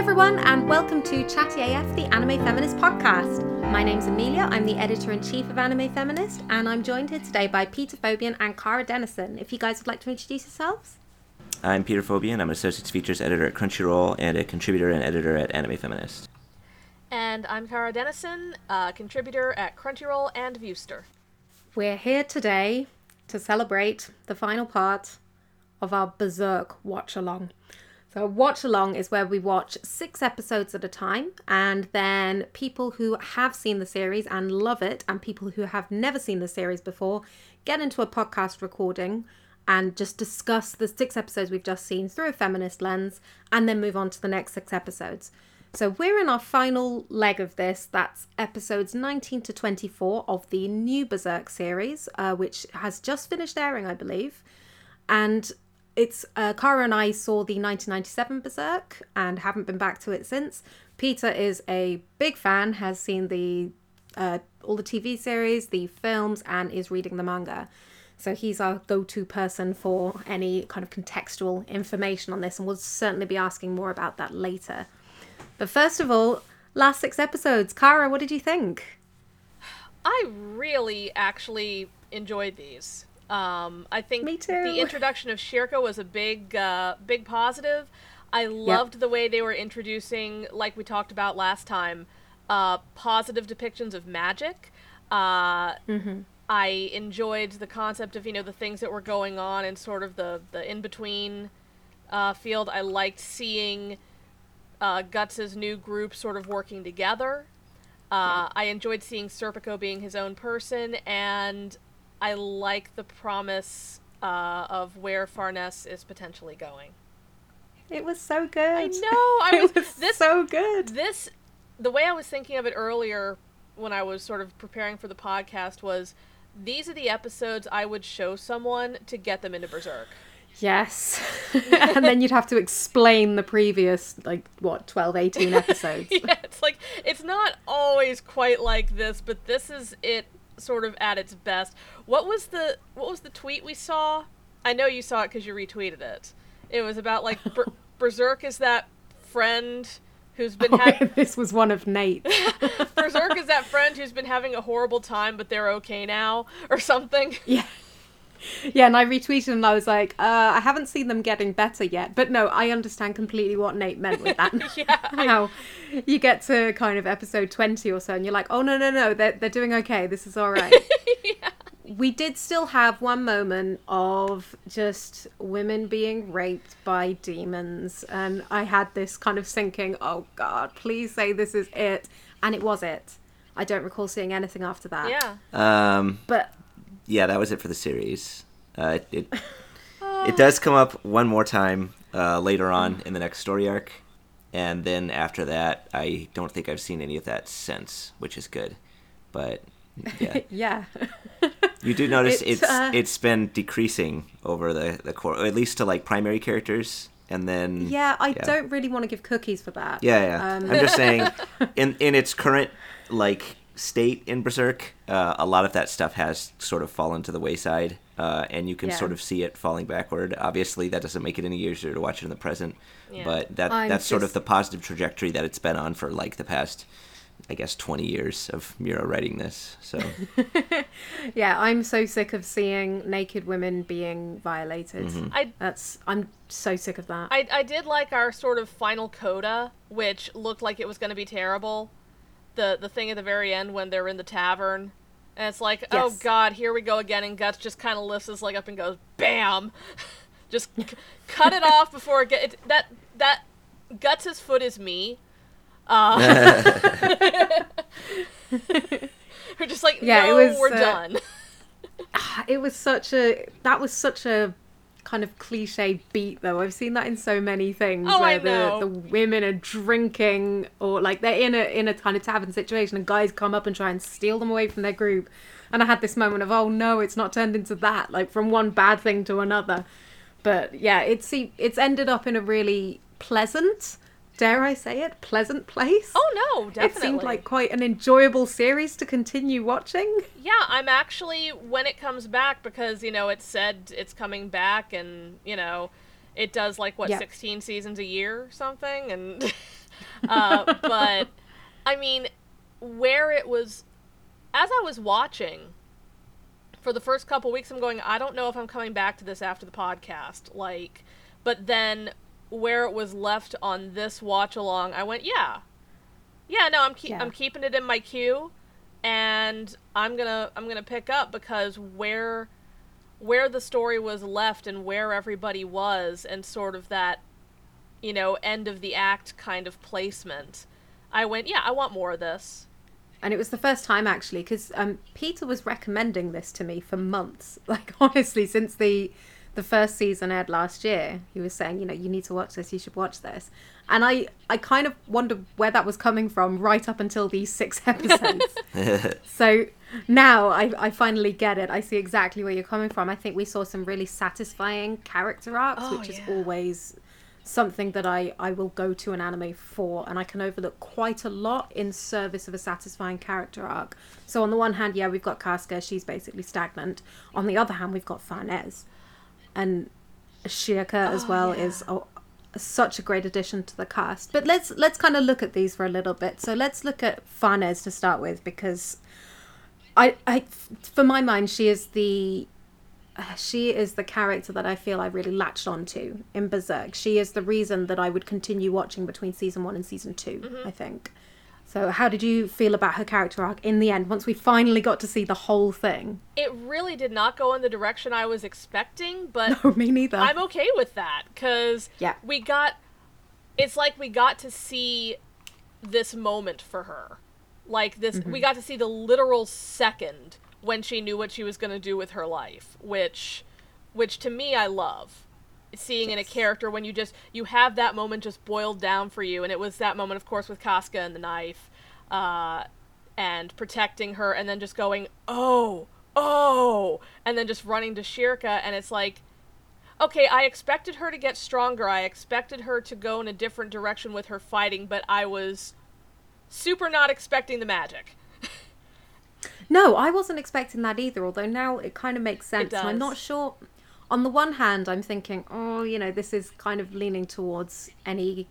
everyone, and welcome to Chatty AF, the Anime Feminist podcast. My name's Amelia, I'm the editor in chief of Anime Feminist, and I'm joined here today by Peter Fobian and Kara Dennison. If you guys would like to introduce yourselves. I'm Peter Fobian. I'm an associate features editor at Crunchyroll and a contributor and editor at Anime Feminist. And I'm Kara Dennison, a contributor at Crunchyroll and Viewster. We're here today to celebrate the final part of our Berserk watch along. So, watch along is where we watch six episodes at a time, and then people who have seen the series and love it, and people who have never seen the series before, get into a podcast recording and just discuss the six episodes we've just seen through a feminist lens, and then move on to the next six episodes. So, we're in our final leg of this. That's episodes 19 to 24 of the new Berserk series, uh, which has just finished airing, I believe. And it's uh, Cara and I saw the 1997 Berserk and haven't been back to it since. Peter is a big fan, has seen the uh, all the TV series, the films, and is reading the manga. So he's our go-to person for any kind of contextual information on this, and we'll certainly be asking more about that later. But first of all, last six episodes, Kara, what did you think? I really actually enjoyed these. Um, I think Me too. the introduction of Schierke was a big, uh, big positive. I loved the way they were introducing, like we talked about last time, uh, positive depictions of magic. Uh, Mm-hmm. I enjoyed the concept of you know the things that were going on and sort of the the in between uh, field. I liked seeing uh, Guts's new group sort of working together. Uh, I enjoyed seeing Serpico being his own person, and I like the promise uh, of where Farnese is potentially going. It was so good. I know. I was, was this so good. this the way I was thinking of it earlier when I was sort of preparing for the podcast was these are the episodes I would show someone to get them into Berserk. Yes. and then you'd have to explain the previous, like, what, 12, 18 episodes. yeah, it's like it's not always quite like this, but this is it sort of at its best. What was the what was the tweet we saw? I know you saw it because you retweeted it. It was about like Ber- Berserk is that friend who's been oh, having this was one of Nate. Berserk is that friend who's been having a horrible time, but they're okay now, or something. Yeah. Yeah, and I retweeted and I was like, uh, I haven't seen them getting better yet. But no, I understand completely what Nate meant with that. Yeah, I- How you get to kind of episode 20 or so and you're like, oh, no, no, no, they're, they're doing okay. This is all right. We did still have one moment of just women being raped by demons. And I had this kind of sinking, oh, God, please say this is it. And it was it. I don't recall seeing anything after that. Yeah. Um, But yeah, that was it for the series. Uh, it it does come up one more time uh, later on in the next story arc, and then after that, I don't think I've seen any of that since, which is good. But yeah, yeah. you do notice It's, it's uh, it's been decreasing over the the core, at least to like primary characters, and then Yeah, I don't really want to give cookies for that. Yeah, yeah. Um, I'm just saying, in in its current like state in Berserk, uh, a lot of that stuff has sort of fallen to the wayside, uh, and you can Yeah. sort of see it falling backward. Obviously, that doesn't make it any easier to watch it in the present, Yeah. but that I'm that's sort of the positive trajectory that it's been on for like the past, I guess, 20 years of Miura writing this. So Yeah, I'm so sick of seeing naked women being violated. Mm-hmm. I That's I'm so sick of that. I, I did like our sort of final coda, which looked like it was going to be terrible. The the thing at the very end when they're in the tavern, and it's like, oh god, here we go again, and Guts just kind of lifts his leg up and goes, bam, just c- cut it off before it get it, that that Guts's foot is me. Uh, we're just like, Yeah, it was, we're uh, done. it was such a that was such a kind of cliche beat though. I've seen that in so many things Oh, where the the women are drinking or like they're in a in a kind of tavern situation and guys come up and try and steal them away from their group. And I had this moment of oh no, it's not turned into that like from one bad thing to another. But yeah, it's it's ended up in a really pleasant, dare I say it, pleasant place. oh no, definitely. It seemed like quite an enjoyable series to continue watching. Yeah, I'm actually when it comes back because you know it said it's coming back and you know it does like what Yeah. 16 seasons a year or something and uh, but I mean, where it was, as I was watching for the first couple weeks, I'm going, I don't know if I'm coming back to this after the podcast. Like, but then where it was left on this watch along, I went, yeah, yeah, no, I'm keep, Yeah. I'm keeping it in my queue, and I'm gonna I'm gonna pick up because where where the story was left and where everybody was and sort of that you know end of the act kind of placement i went yeah i want more of this And it was the first time actually, because um, Peter was recommending this to me for months. Like honestly, since the the first season aired last year, he was saying, you know, you need to watch this. You should watch this. And I I kind of wonder where that was coming from right up until these six episodes. so now I I finally get it. I see exactly where you're coming from. I think we saw some really satisfying character arcs, Oh, which is always something that I, I will go to an anime for and I can overlook quite a lot in service of a satisfying character arc. So on the one hand, yeah, we've got Casca, she's basically stagnant. On the other hand, we've got Farnese. And Schierke as Oh, well yeah. is a, such a great addition to the cast. But let's let's kind of look at these for a little bit. So let's look at Farnese to start with because I, I for my mind she is the she is the character that I feel I really latched onto in Berserk. She is the reason that I would continue watching between season one and season 2 mm-hmm. I think. So, how did you feel about her character arc in the end once we finally got to see the whole thing? it really did not go in the direction i was expecting but No, me neither. i'm okay with that because Yeah. we got it's like we got to see this moment for her like this we mm-hmm. got to see the literal second when she knew what she was going to do with her life which which to me i love seeing in a character when you just you have that moment just boiled down for you and it was that moment of course with casca and the knife uh, and protecting her and then just going oh oh and then just running to Schierke and it's like okay i expected her to get stronger i expected her to go in a different direction with her fighting but i was super not expecting the magic No, I wasn't expecting that either, although now it kind of makes sense. I'm not sure. On the one hand, I'm thinking, oh, you know, this is kind of leaning towards any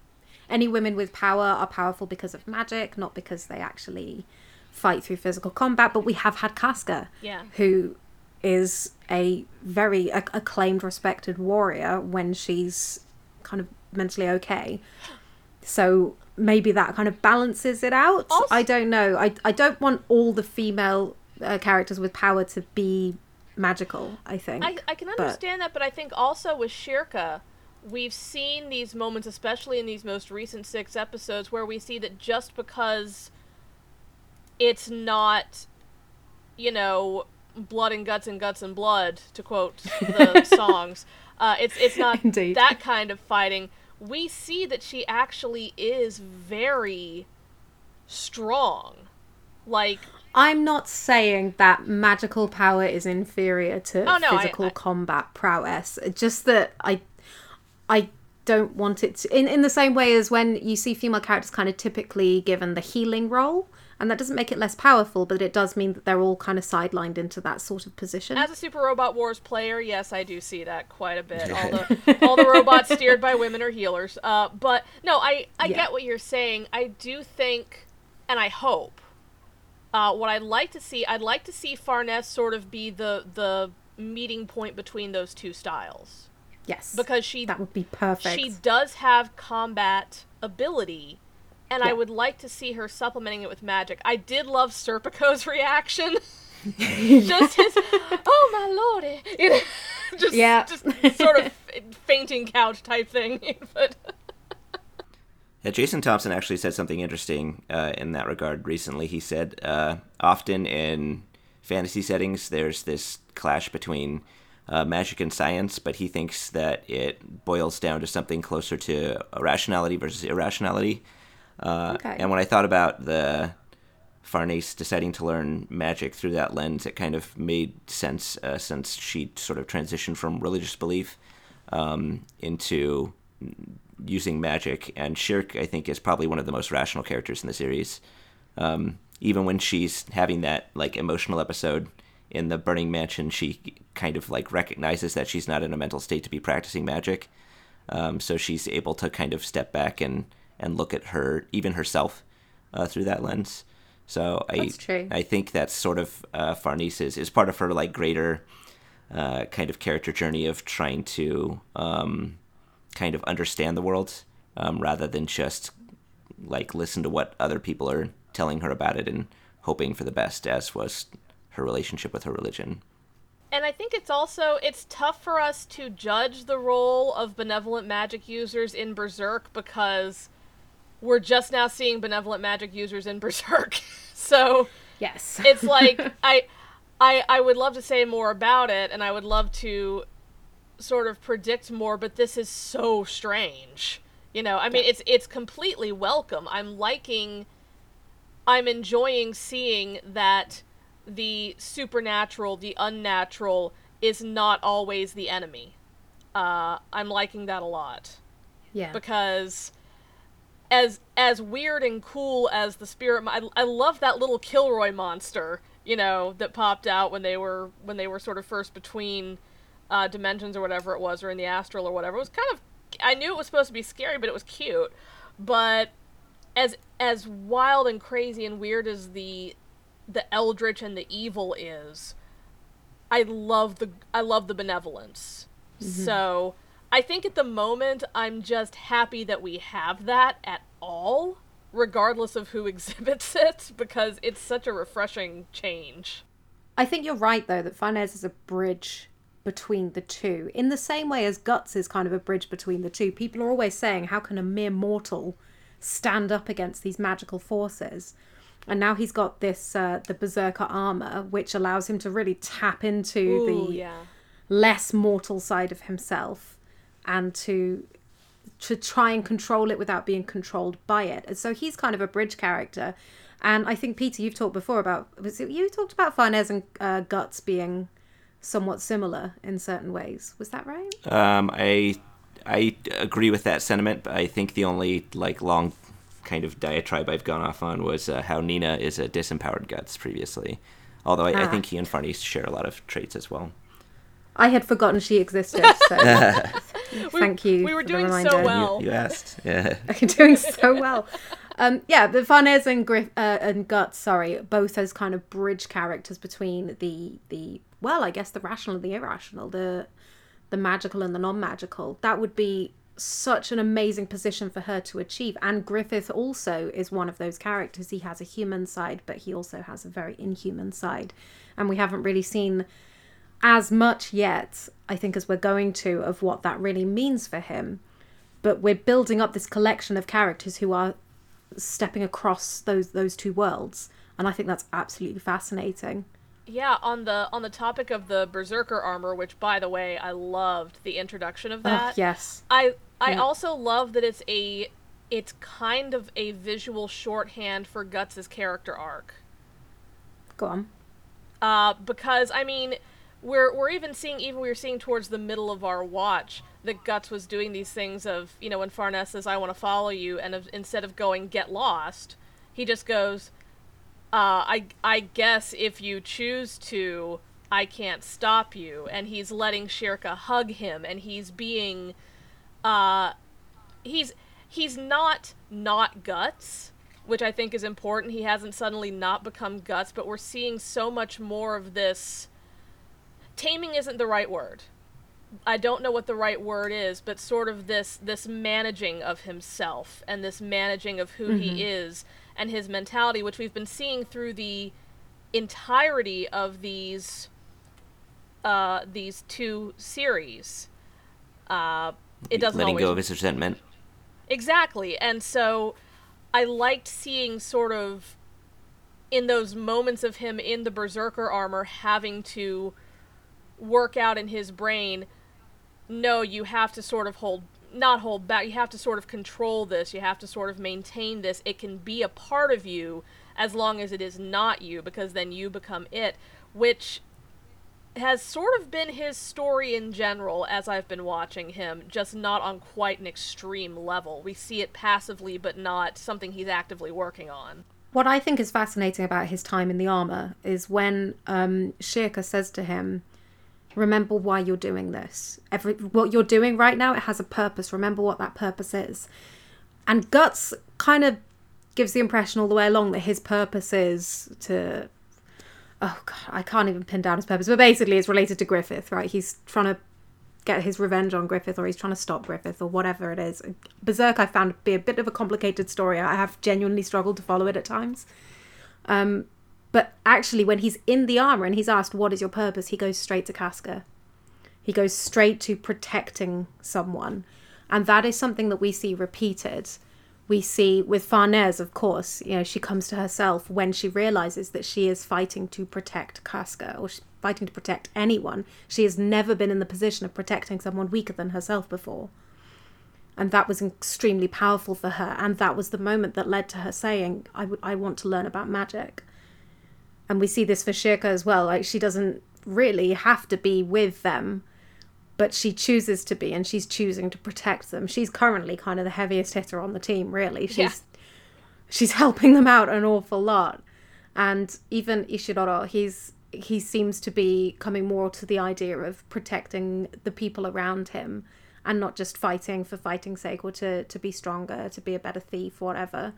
any women with power are powerful because of magic, not because they actually fight through physical combat. But we have had Casca, Yeah. who is a very ac- acclaimed, respected warrior when she's kind of mentally okay. So maybe that kind of balances it out. Also- I don't know. I I don't want all the female uh, characters with power to be magical. I think. I, I can but- understand that, but I think also with Schierke, we've seen these moments, especially in these most recent six episodes, where we see that just because it's not, you know, blood and guts and guts and blood, to quote the songs, uh, it's it's not Indeed. that kind of fighting. We see that she actually is very strong. Like I'm not saying that magical power is inferior to Oh, no, I- physical I- combat prowess. Just that I, I don't want it to. In in the same way as when you see female characters kind of typically given the healing role, and that doesn't make it less powerful, but it does mean that they're all kind of sidelined into that sort of position. As a Super Robot Wars player, yes, I do see that quite a bit. All the all the robots steered by women are healers. Uh, but no, I I Yeah. get what you're saying. I do think, and I hope, uh, what I'd like to see, I'd like to see Farnese sort of be the the meeting point between those two styles yes, because she that would be perfect. she does have combat ability. And I would like to see her supplementing it with magic. I did love Serpico's reaction. just his oh my lordy you know, just Yeah. just sort of fainting couch type thing but Yeah, Jason Thompson actually said something interesting uh, in that regard recently. He said uh, often in fantasy settings, there's this clash between uh, magic and science, but he thinks that it boils down to something closer to rationality versus irrationality. Uh, Okay. And when I thought about the Farnese deciding to learn magic through that lens, it kind of made sense uh, since she sort of transitioned from religious belief um, into using magic. And Schierke, I think, is probably one of the most rational characters in the series. Um, even when she's having that like emotional episode in the Burning Mansion, she kind of like recognizes that she's not in a mental state to be practicing magic. Um, so she's able to kind of step back and and look at her, even herself, uh, through that lens. So I I think that's sort of uh, Farnese's is part of her like greater uh, kind of character journey of trying to um, kind of understand the world um, rather than just like listen to what other people are telling her about it and hoping for the best, as was her relationship with her religion. And I think it's also it's tough for us to judge the role of benevolent magic users in Berserk because we're just now seeing benevolent magic users in Berserk. so Yes. it's like I I I would love to say more about it and I would love to sort of predict more, but this is so strange. You know, I mean it's it's completely welcome. I'm liking I'm enjoying seeing that the supernatural, the unnatural is not always the enemy. Uh, I'm liking that a lot yeah. because as as weird and cool as the spirit I, I love that little Kilroy monster you know that popped out when they were when they were sort of first between uh, dimensions or whatever it was or in the astral or whatever. It was kind of I knew it was supposed to be scary but it was cute. But as as wild and crazy and weird as the the eldritch and the evil is I love the I love the benevolence. So I think at the moment I'm just happy that we have that at all, regardless of who exhibits it, because it's such a refreshing change. I think you're right though that Farnese is a bridge between the two. In the same way as Guts is kind of a bridge between the two. People are always saying, how can a mere mortal stand up against these magical forces? And now he's got this uh, the berserker armor, which allows him to really tap into Ooh, the yeah. less mortal side of himself and to to try and control it without being controlled by it. And so he's kind of a bridge character. And I think Peter, you've talked before about was it you talked about Farnese and uh, Guts being somewhat similar in certain ways. Was that right? Um, I I agree with that sentiment, but I think the only like long kind of diatribe I've gone off on was uh, how Nina is a disempowered guts previously. Although I, I Ah. think he and Farnese share a lot of traits as well. I had forgotten she existed. So thank you. we were for the doing so well. You asked, yeah. You're doing so well. Um, yeah, but Farnese and Griff uh, and Guts, sorry, both as kind of bridge characters between the the well, I guess the rational and the irrational, the the magical and the non-magical. That would be such an amazing position for her to achieve. And Griffith also is one of those characters. He has a human side, but he also has a very inhuman side, and we haven't really seen as much yet, I think, as we're going to of what that really means for him but we're building up this collection of characters who are stepping across those those two worlds and i think that's absolutely fascinating Yeah, on the on the topic of the berserker armor, which by the way, I loved the introduction of oh that. yes I I Yeah. also love that it's a it's kind of a visual shorthand for Guts's character arc. go on uh, because I mean, we're we're even seeing even we were seeing towards the middle of our watch that Guts was doing these things of you know when Farnese says I want to follow you and of, instead of going get lost, he just goes, uh, I I guess if you choose to, I can't stop you, and he's letting Schierke hug him, and he's being, uh, he's he's not not guts which i think is important. He hasn't suddenly not become guts but we're seeing so much more of this. Taming isn't the right word. I don't know what the right word is but sort of this this managing of himself and this managing of who he is and his mentality which we've been seeing through the entirety of these uh these two series uh it doesn't letting always go of his resentment. Exactly. And so I liked seeing sort of in those moments of him in the berserker armor having to work out in his brain no you have to sort of hold not hold back you have to sort of control this you have to sort of maintain this it can be a part of you as long as it is not you because then you become it which has sort of been his story in general as I've been watching him, just not on quite an extreme level. We see it passively, but not something he's actively working on. what i think is fascinating about his time in the armor is when um Schierke says to him remember why you're doing this every what you're doing right now it has a purpose remember what that purpose is and Guts kind of gives the impression all the way along that his purpose is to. Oh god, I can't even pin down his purpose, but basically it's related to Griffith, right? He's trying to get his revenge on Griffith, or he's trying to stop Griffith, or whatever it is. Berserk, I found to be a bit of a complicated story. I have genuinely struggled to follow it at times. Um, but actually, when he's in the armor and he's asked, "What is your purpose?" he goes straight to Casca. He goes straight to protecting someone, and that is something that we see repeated we see with Farnese, of course, you know, she comes to herself when she realizes that she is fighting to protect Casca or fighting to protect anyone. She has never been in the position of protecting someone weaker than herself before. And that was extremely powerful for her. And that was the moment that led to her saying, I, w- I want to learn about magic. And we see this for Schierke as well. Like, she doesn't really have to be with them but she chooses to be and she's choosing to protect them. She's currently kind of the heaviest hitter on the team, really. She's Yeah. she's helping them out an awful lot. And even Ishidoro, he's he seems to be coming more to the idea of protecting the people around him and not just fighting for fighting's sake or to, to be stronger, to be a better thief, whatever.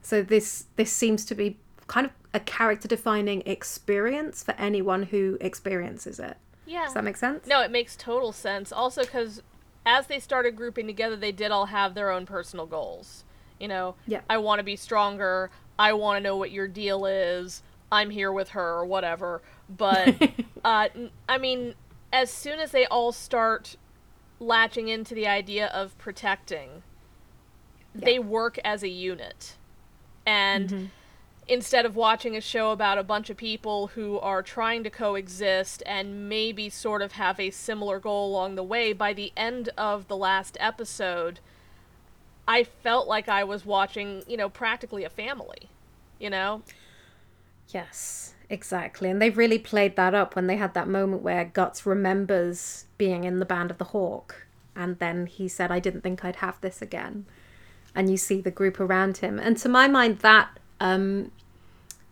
So this this seems to be kind of a character defining experience for anyone who experiences it. Yeah. Does that make sense? No, it makes total sense. Also, because as they started grouping together, they did all have their own personal goals. You know, Yeah. I want to be stronger. I want to know what your deal is. I'm here with her or whatever. But, uh, I mean, as soon as they all start latching into the idea of protecting, they work as a unit. And instead of watching a show about a bunch of people who are trying to coexist and maybe sort of have a similar goal along the way, by the end of the last episode, I felt like I was watching, you know, practically a family. You know? Yes, exactly. And they've really played that up when they had that moment where Guts remembers being in the band of the Hawk. And then he said, I didn't think I'd have this again. And you see the group around him. And to my mind, that, um,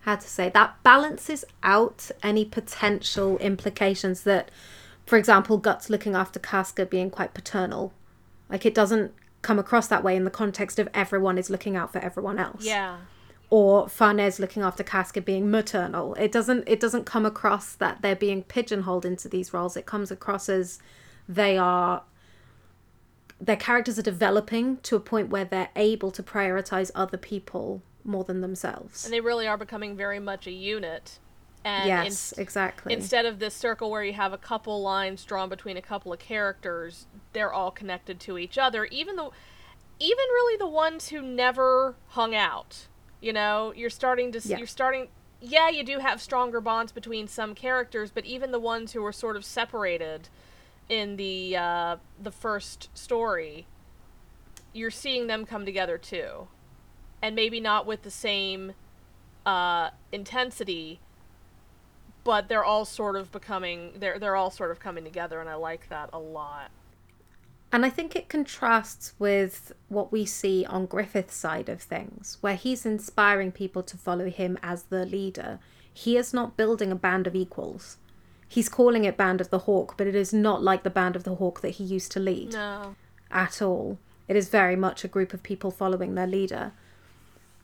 how to say, that balances out any potential implications that, for example, Guts looking after Casca being quite paternal. Like it doesn't come across that way in the context of everyone is looking out for everyone else Yeah. or Farnese looking after Casca being maternal. It doesn't it doesn't come across that they're being pigeonholed into these roles. It comes across as they are their characters are developing to a point where they're able to prioritize other people more than themselves. And they really are becoming very much a unit. And yes, in- exactly. instead of this circle where you have a couple lines drawn between a couple of characters, they're all connected to each other. Even the, even really the ones who never hung out. You know, you're starting to Yeah. you're starting. Yeah, you do have stronger bonds between some characters, but even the ones who were sort of separated in the uh, the first story, you're seeing them come together too, and maybe not with the same uh, intensity, but they're all sort of becoming they're they're all sort of coming together, and I like that a lot. And I think it contrasts with what we see on Griffith's side of things, where he's inspiring people to follow him as the leader. He is not building a band of equals. He's calling it Band of the Hawk, but it is not like the Band of the Hawk that he used to lead No. at all. It is very much a group of people following their leader.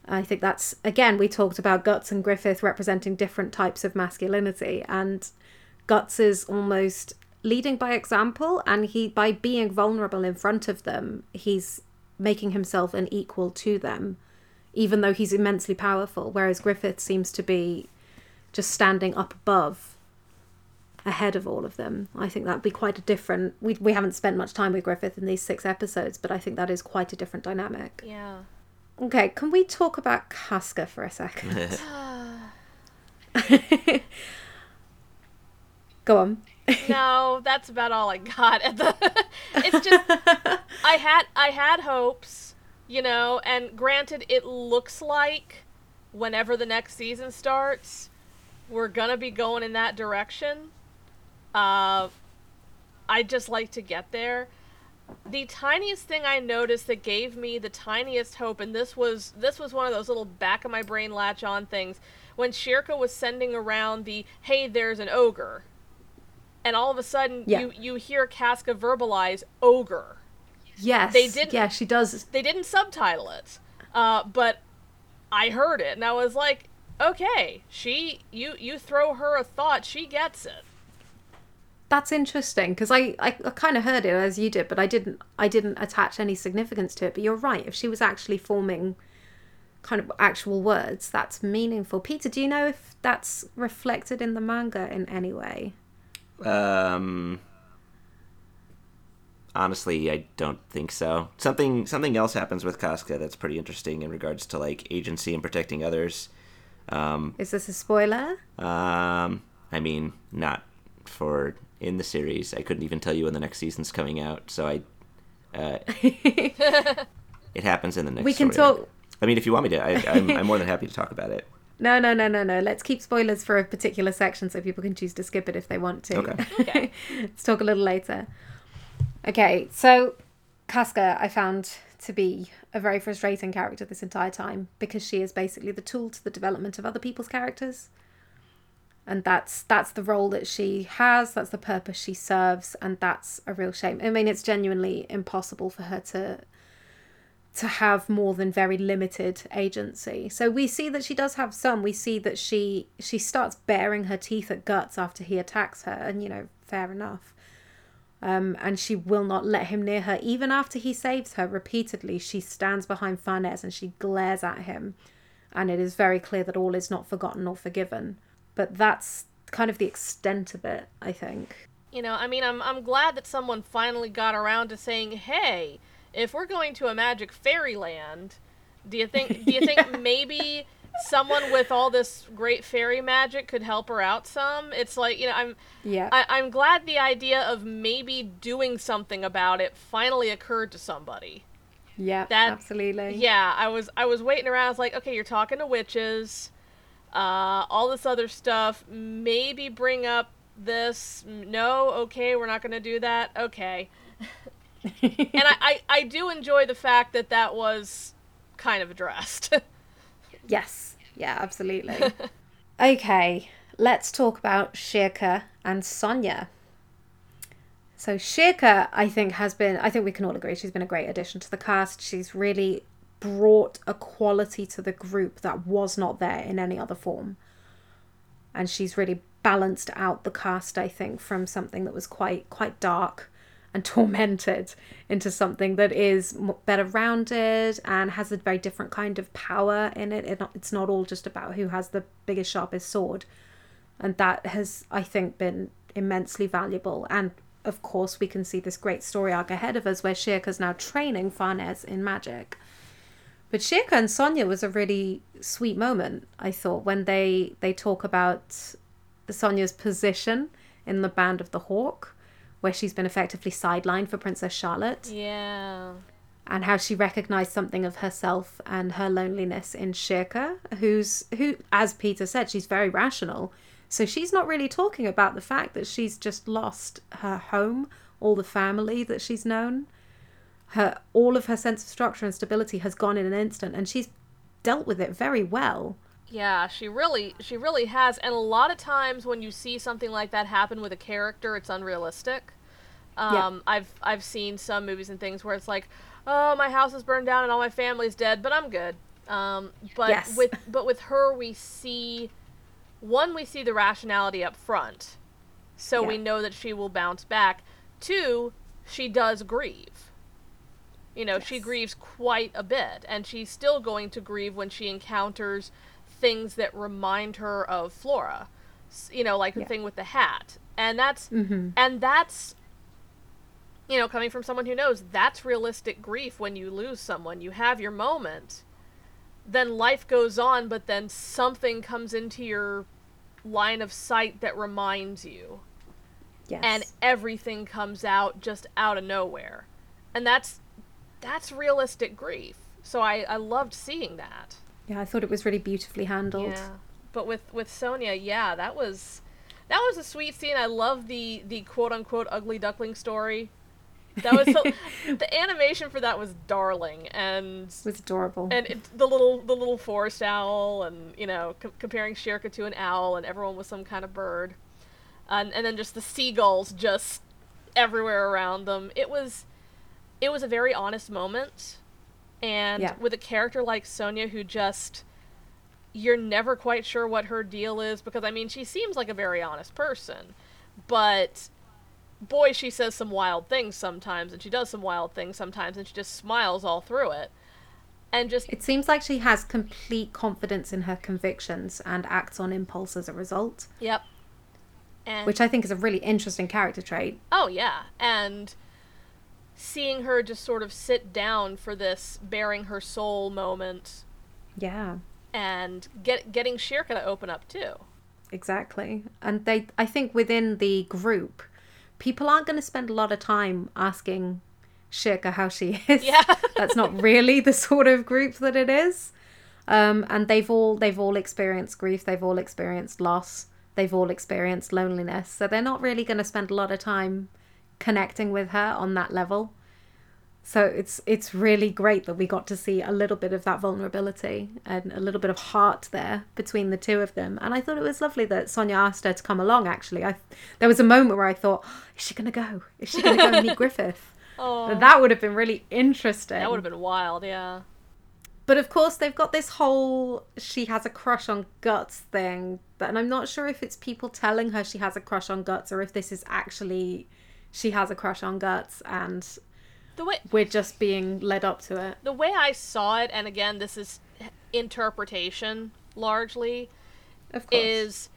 I think that's, again, we talked about Guts and Griffith representing different types of masculinity, and Guts is almost leading by example, and he, by being vulnerable in front of them, he's making himself an equal to them, even though he's immensely powerful, whereas Griffith seems to be just standing up above ahead of all of them. I think that'd be quite a different. We we haven't spent much time with Griffith in these six episodes, but I think that is quite a different dynamic. Yeah. Okay, can we talk about Casca for a second? Go on. no, that's about all I got at the It's just I had I had hopes, you know, and granted it looks like whenever the next season starts, we're going to be going in that direction. Uh I'd just like to get there. The tiniest thing I noticed that gave me the tiniest hope, and this was this was one of those little back of my brain latch on things, when Schierke was sending around the "Hey, there's an ogre," and all of a sudden Yeah. you you hear Casca verbalize ogre, Yes. They didn't- Yeah, she does. they didn't subtitle it, uh, but I heard it and I was like, okay, she you you throw her a thought, she gets it. That's interesting because I, I, I kind of heard it as you did, but I didn't I didn't attach any significance to it. But you're right. If she was actually forming kind of actual words, that's meaningful. Peter, do you know if that's reflected in the manga in any way? Um, honestly, I don't think so. Something something else happens with Casca that's pretty interesting in regards to like agency and protecting others. Um, Is this a spoiler? um, I mean, not for in the series. I couldn't even tell you when the next season's coming out. So I, uh, it happens in the next. We can story arc. talk. I mean, if you want me to, I, I'm, I'm more than happy to talk about it. No, no, no, no, no. Let's keep spoilers for a particular section so people can choose to skip it if they want to. Okay. Okay. Let's talk a little later. Okay, so Casca I found to be a very frustrating character this entire time because she is basically the tool to the development of other people's characters. And that's that's the role that she has, that's the purpose she serves, and that's a real shame. I mean, it's genuinely impossible for her to to have more than very limited agency. So we see that she does have some. We see that she she starts baring her teeth at Guts after he attacks her, and you know, fair enough. Um, and she will not let him near her. Even after he saves her repeatedly, she stands behind Farnese and she glares at him. And it is very clear that all is not forgotten or forgiven. But that's kind of the extent of it, I think. You know, I mean, I'm I'm glad that someone finally got around to saying, "Hey, if we're going to a magic fairyland, do you think do you think maybe someone with all this great fairy magic could help her out some?" It's like, you know, I'm Yeah. I, I'm glad the idea of maybe doing something about it finally occurred to somebody. yeah, that- absolutely. Yeah, I was I was waiting around. I was like, okay, you're talking to witches, uh, all this other stuff. Maybe bring up this. No, okay, we're not going to do that. Okay. and I, I I do enjoy the fact that that was kind of addressed. Yes. Yeah, absolutely. okay, let's talk about Schierke and Sonia. So Schierke, I think, has been I think we can all agree she's been a great addition to the cast. She's really brought a quality to the group that was not there in any other form. And she's really balanced out the cast, I think, from something that was quite quite dark and tormented into something that is better rounded and has a very different kind of power in it. it. It's not all just about who has the biggest, sharpest sword. And that has, I think, been immensely valuable. And of course, we can see this great story arc ahead of us where Schierke's now training Farnese in magic. But Schierke and Sonia was a really sweet moment, I thought, when they, they talk about Sonia's position in the Band of the Hawk, where she's been effectively sidelined for Princess Charlotte, yeah. and how she recognized something of herself and her loneliness in Schierke, who's who, as Peter said, she's very rational. So she's not really talking about the fact that she's just lost her home, all the family that she's known. Her all of her sense of structure and stability has gone in an instant, and she's dealt with it very well. Yeah, she really she really has and a lot of times when you see something like that happen with a character, it's unrealistic. Yeah. Um I've I've seen some movies and things where it's like, "Oh, my house is burned down and all my family's dead, but I'm good." Um but Yes. with but with her we see one we see the rationality up front. So we know that she will bounce back. Two, she does grieve. You know, she grieves quite a bit, and she's still going to grieve when she encounters things that remind her of Flora. You know, like the Yeah. thing with the hat. And that's Mm-hmm. and that's you know, coming from someone who knows that's realistic grief when you lose someone. You have your moment. Then life goes on, but then something comes into your line of sight that reminds you Yes. and everything comes out just out of nowhere. And that's that's realistic grief. So I, I loved seeing that. yeah, I thought it was really beautifully handled. Yeah. But with with Sonia, yeah, that was that was a sweet scene. I love the the quote unquote ugly duckling story. That was so, the animation for that was darling and It was adorable. and it, the little the little forest owl and you know c- comparing Schierke to an owl and everyone was some kind of bird. And and then just the seagulls just everywhere around them. It was it was a very honest moment. And Yeah. with a character like Sonia who just you're never quite sure what her deal is because I mean she seems like a very honest person, but boy she says some wild things sometimes and she does some wild things sometimes and she just smiles all through it. And just It seems like she has complete confidence in her convictions and acts on impulse as a result, yep. And which I think is a really interesting character trait. Oh yeah, and seeing her just sort of sit down for this bearing her soul moment Yeah. and get getting Schierke to open up too. Exactly. And they I think within the group, people aren't going to spend a lot of time asking Schierke how she is. Yeah. That's not really the sort of group that it is. Um, and they've all they've all experienced grief, they've all experienced loss, they've all experienced loneliness. So they're not really going to spend a lot of time connecting with her on that level. So it's it's really great that we got to see a little bit of that vulnerability and a little bit of heart there between the two of them. And I thought it was lovely that Sonia asked her to come along. Actually, I there was a moment where I thought, is she gonna go? Is she gonna go and meet Griffith? Oh, That would have been really interesting. that would have been wild, yeah. But of course, they've got this whole she has a crush on Guts thing. But, and I'm not sure if it's people telling her she has a crush on Guts or if this is actually she has a crush on Guts and The way we're just being led up to it. the way I saw it, and again, this is interpretation largely, Of course. is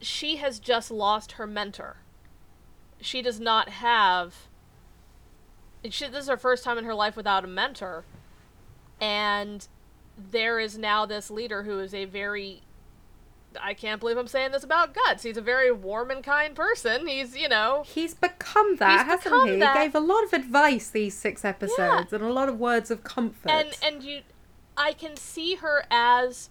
she has just lost her mentor. She does not have. She, this is her first time in her life without a mentor, and there is now this leader who is a very. I can't believe I'm saying this about Guts. He's a very warm and kind person. He's, you know, He's become that, He's hasn't become he? that. He gave a lot of advice these six episodes and a lot of words of comfort. and and you i can see her as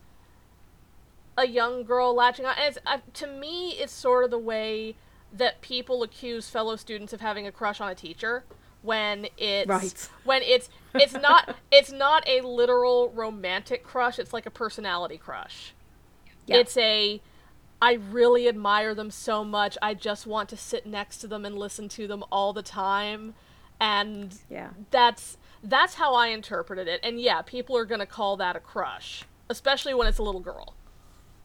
a young girl latching on and it's, uh, to me it's sort of the way that people accuse fellow students of having a crush on a teacher when it's Right. when it's it's not it's not a literal romantic crush it's like a personality crush Yeah. it's a I really admire them so much. I just want to sit next to them and listen to them all the time. And yeah. that's that's how I interpreted it. And yeah, people are going to call that a crush, especially when it's a little girl.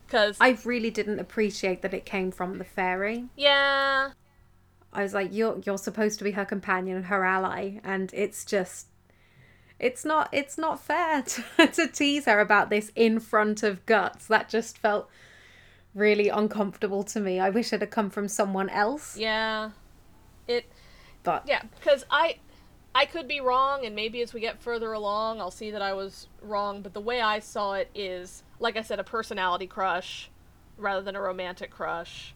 Cuz I really didn't appreciate that it came from the fairy. yeah, I was like, you're you're supposed to be her companion and her ally, and it's just it's not it's not fair to, to tease her about this in front of guts. That just felt really uncomfortable to me. I wish it had come from someone else. yeah. It But yeah, cuz I I could be wrong and maybe as we get further along I'll see that I was wrong, but the way I saw it is like I said a personality crush rather than a romantic crush.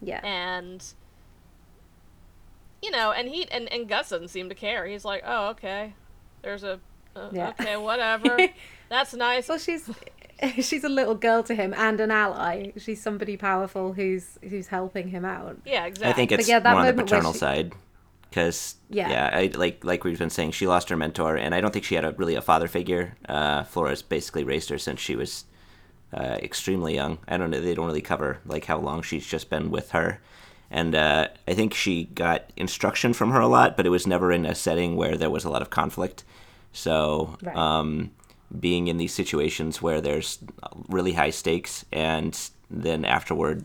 yeah. and you know and he and, and Guts doesn't seem to care he's like oh okay there's a uh, Yeah. okay whatever that's nice Well, she's she's a little girl to him and an ally. She's somebody powerful who's who's helping him out. yeah exactly I think it's yeah, that more on the paternal she- side, because Yeah. yeah, I, like like we've been saying, she lost her mentor, and I don't think she had a really a father figure. Uh, Flora basically raised her since she was uh, extremely young. I don't know; they don't really cover like how long she's just been with her, and uh, I think she got instruction from her a lot, but it was never in a setting where there was a lot of conflict. So. Right. Um, being in these situations where there's really high stakes and then afterward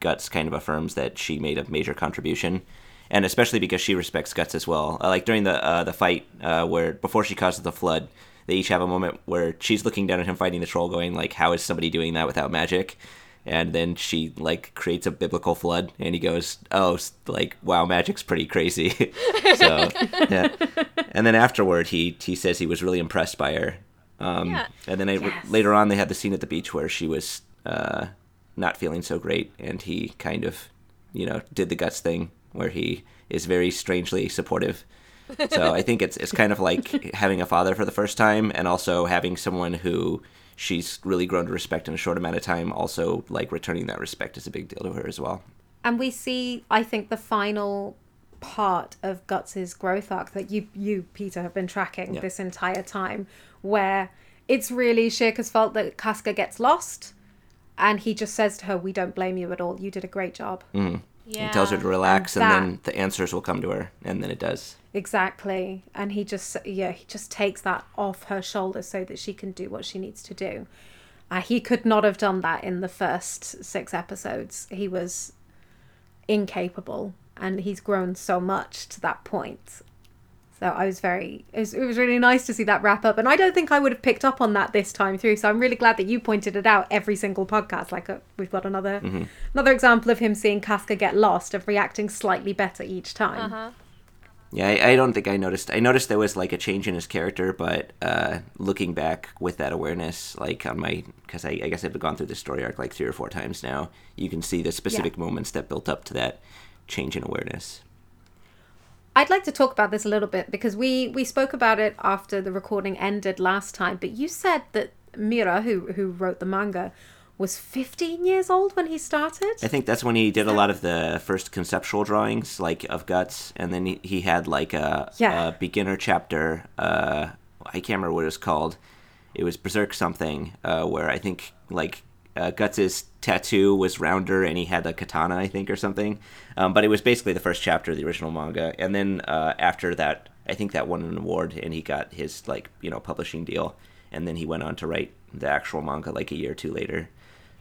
guts kind of affirms that she made a major contribution and especially because she respects guts as well uh, like during the uh, the fight uh, where before she causes the flood they each have a moment where she's looking down at him fighting the troll going like how is somebody doing that without magic and then she like creates a biblical flood and he goes oh like wow magic's pretty crazy so yeah and then afterward he he says he was really impressed by her um, Yeah. and then I, Yes. later on they had the scene at the beach where she was uh, not feeling so great and he kind of you know did the guts thing where he is very strangely supportive so i think it's it's kind of like having a father for the first time and also having someone who she's really grown to respect in a short amount of time. Also like returning that respect is a big deal to her as well. And we see i think the final part of guts's growth arc that you you peter have been tracking Yeah. this entire time where it's really Schierke's fault that casca gets lost and he just says to her we don't blame you at all. You did a great job mm-hmm. Yeah. He tells her to relax, and, that- then the answers will come to her, and then it does. Exactly. And he just yeah, he just takes that off her shoulders so that she can do what she needs to do. Uh, he could not have done that in the first six episodes. He was incapable and he's grown so much to that point. So I was very it was, it was really nice to see that wrap up and I don't think I would have picked up on that this time through. So I'm really glad that you pointed it out every single podcast like uh we've got another another example of him seeing Casca get lost of reacting slightly better each time. Uh-huh. Yeah, I, I don't think I noticed. I noticed there was like a change in his character, but uh, looking back with that awareness, like on my, because I, I guess I've gone through this story arc like three or four times now. You can see the specific moments that built up to that change in awareness. I'd like to talk about this a little bit because we we spoke about it after the recording ended last time. But you said that Miura, who who wrote the manga, was 15 years old when he started. I think that's when he did a lot of the first conceptual drawings, like of guts, and then he, he had like a, Yeah. a beginner chapter. Uh, I can't remember what it was called. It was Berserk something, uh, where I think like uh, Guts's tattoo was rounder and he had a katana, I think, or something. Um, but it was basically the first chapter of the original manga, and then uh, after that, I think that won an award and he got his like you know publishing deal, and then he went on to write the actual manga like a year or two later.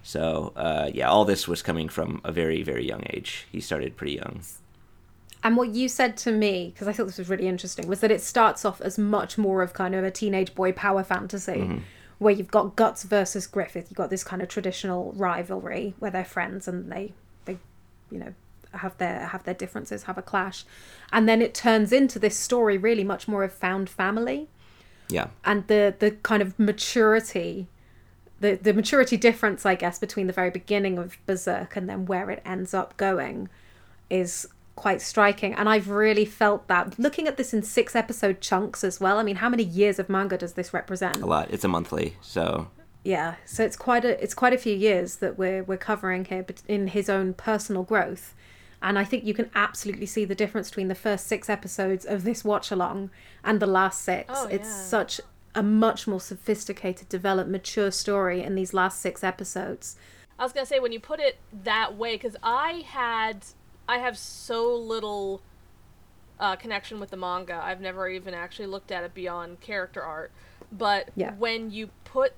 So uh, yeah, all this was coming from a very very young age. He started pretty young. And what you said to me, because I thought this was really interesting, was that it starts off as much more of kind of a teenage boy power fantasy, where you've got Guts versus Griffith. You've got this kind of traditional rivalry where they're friends and they, they, you know, have their have their differences, have a clash, and then it turns into this story really much more of found family. Yeah, and the the kind of maturity the the maturity difference i guess between the very beginning of berserk and then where it ends up going is quite striking and i've really felt that. Looking at this in six episode chunks as well i mean how many years of manga does this represent? A lot. It's a monthly, so. Yeah so it's quite a it's quite a few years that we're we're covering here but in his own personal growth and i think you can absolutely see the difference between the first six episodes of this watch along and the last six. Oh, it's yeah. such a much more sophisticated developed mature story in these last six episodes. I was gonna say when you put it that way, because I had, I have so little uh, connection with the manga. I've never even actually looked at it beyond character art. But Yeah. when you put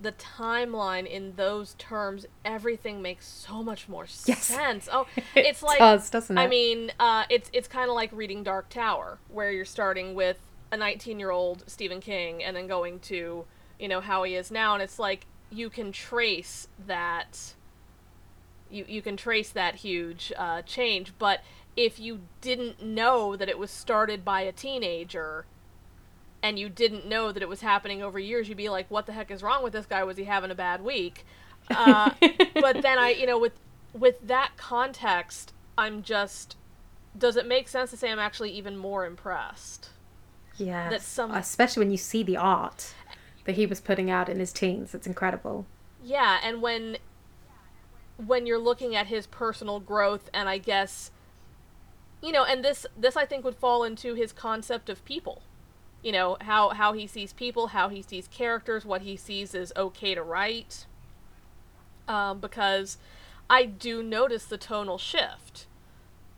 the timeline in those terms, everything makes so much more Yes. sense. Oh, It it's like does, doesn't I mean, uh, it's it's kind of like reading Dark Tower, where you're starting with a 19 year old Stephen King and then going to you know how he is now, and it's like you can trace that. You you can trace that huge uh, change, but if you didn't know that it was started by a teenager, and you didn't know that it was happening over years, you'd be like, "What the heck is wrong with this guy? Was he having a bad week?" Uh, but then I, you know, with with that context, I'm just. Does it make sense to say I'm actually even more impressed? yeah That some- especially when you see the art that he was putting out in his teens it's incredible Yeah, and when when you're looking at his personal growth and I guess you know, and this this I think would fall into his concept of people. You know, how how he sees people, how he sees characters, what he sees is okay to write. Um, because I do notice the tonal shift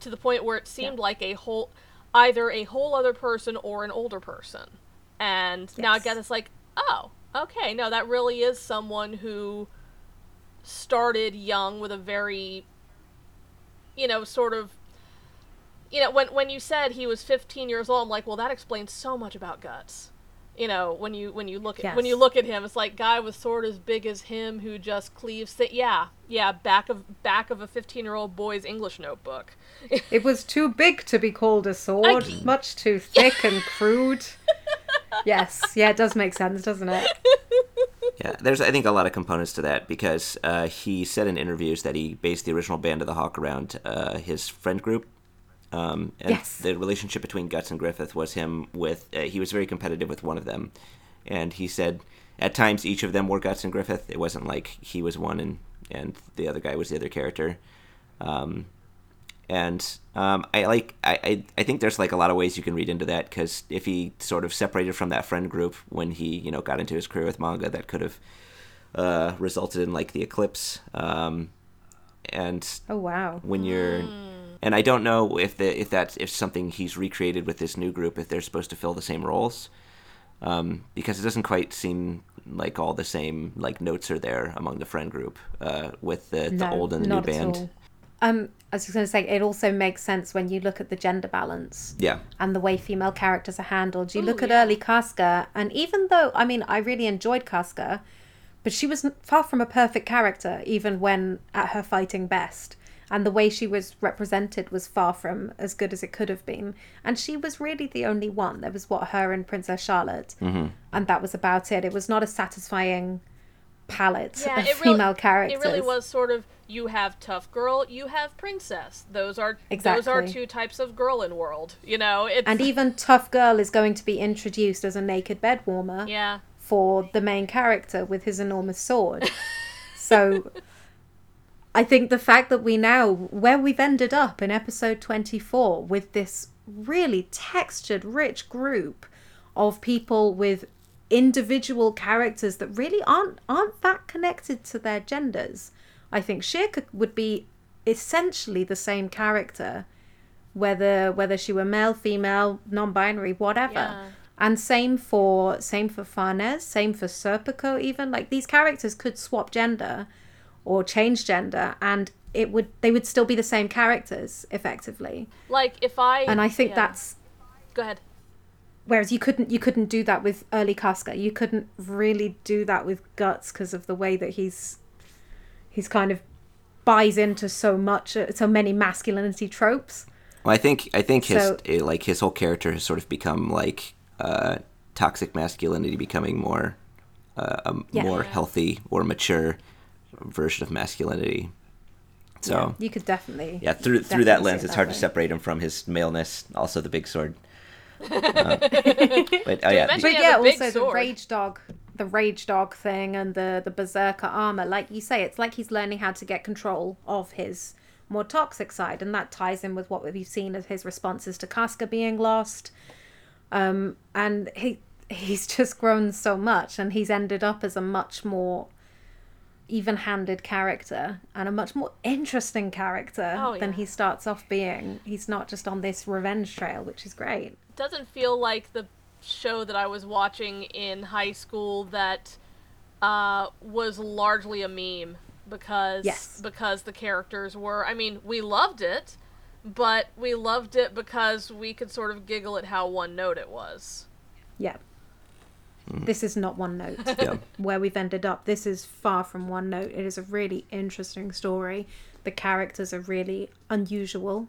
to the point where it seemed like a whole either a whole other person or an older person. And now again it's like, oh, okay, no, that really is someone who started young with a very you know, sort of you know, when when you said he was 15 years old, I'm like, well, that explains so much about guts. You know, when you when you look at when you look at him, it's like guy with sword as big as him who just cleaves. Th- yeah, yeah, back of back of a 15 year old boy's English notebook. It was too big to be called a sword, I- much too thick and crude. yes, yeah, it does make sense, doesn't it? Yeah, there's I think a lot of components to that because uh, he said in interviews that he based the original Band of the Hawk around uh, his friend group. Um, and Yes. the relationship between Guts and Griffith was him with uh, he was very competitive with one of them, and he said at times each of them were Guts and Griffith. It wasn't like he was one and and the other guy was the other character. Um, and um, I like I, I I think there's like a lot of ways you can read into that because if he sort of separated from that friend group when he you know got into his career with manga, that could have uh, resulted in like the eclipse. Um, and Oh wow. when you're and I don't know if the if that's if something he's recreated with this new group if they're supposed to fill the same roles um, because it doesn't quite seem like all the same like notes are there among the friend group uh, with the, the old and the new band all. Um, I was just going to say, it also makes sense when you look at the gender balance yeah and the way female characters are handled. You look Ooh, at yeah. early Casca, and even though, I mean, I really enjoyed Casca, but she was far from a perfect character, even when at her fighting best. And the way she was represented was far from as good as it could have been. And she was really the only one. There was what her and Princess Charlotte, Mm-hmm. and that was about it. It was not a satisfying palette Yeah, of it really, female characters. It really was sort of you have tough girl, you have princess. Those are exactly. those are two types of girl in world. You know, it's And even Tough Girl is going to be introduced as a naked bed warmer yeah. for the main character with his enormous sword. so I think the fact that we now, where we've ended up in episode 24 with this really textured, rich group of people with individual characters that really aren't aren't that connected to their genders. I think Schierke would be essentially the same character whether whether she were male, female, non-binary, whatever. Yeah. And same for same for Farnese, same for Serpico even. Like these characters could swap gender or change gender and it would they would still be the same characters effectively. Like if I And I think yeah. that's go ahead. Whereas you couldn't you couldn't do that with early Casca. You couldn't really do that with Guts because of the way that he's he's kind of buys into so much uh, so many masculinity tropes. Well, I think I think his So- eh, like his whole character has sort of become like uh, toxic masculinity becoming more uh, a Yeah. more healthy or mature version of masculinity. So You could definitely yeah, through through that lens, see it's it hard that to separate him from his maleness. Also, the big sword. Uh, but oh yeah, but yeah, a big also the rage dog, the rage dog thing, and the the berserker armor. Like you say, it's like he's learning how to get control of his more toxic side, and that ties in with what we've seen of his responses to Casca being lost. Um, and he he's just grown so much, and he's ended up as a much more even-handed character and a much more interesting character Oh, than he starts off being. He's not just on this revenge trail, which is great. Doesn't feel like the show that I was watching in high school that uh, was largely a meme because Yes. because the characters were I mean we loved it but we loved it because we could sort of giggle at how one note it was. Yeah. This is not one note. yeah. Where we've ended up, this is far from one note. It is a really interesting story. The characters are really unusual.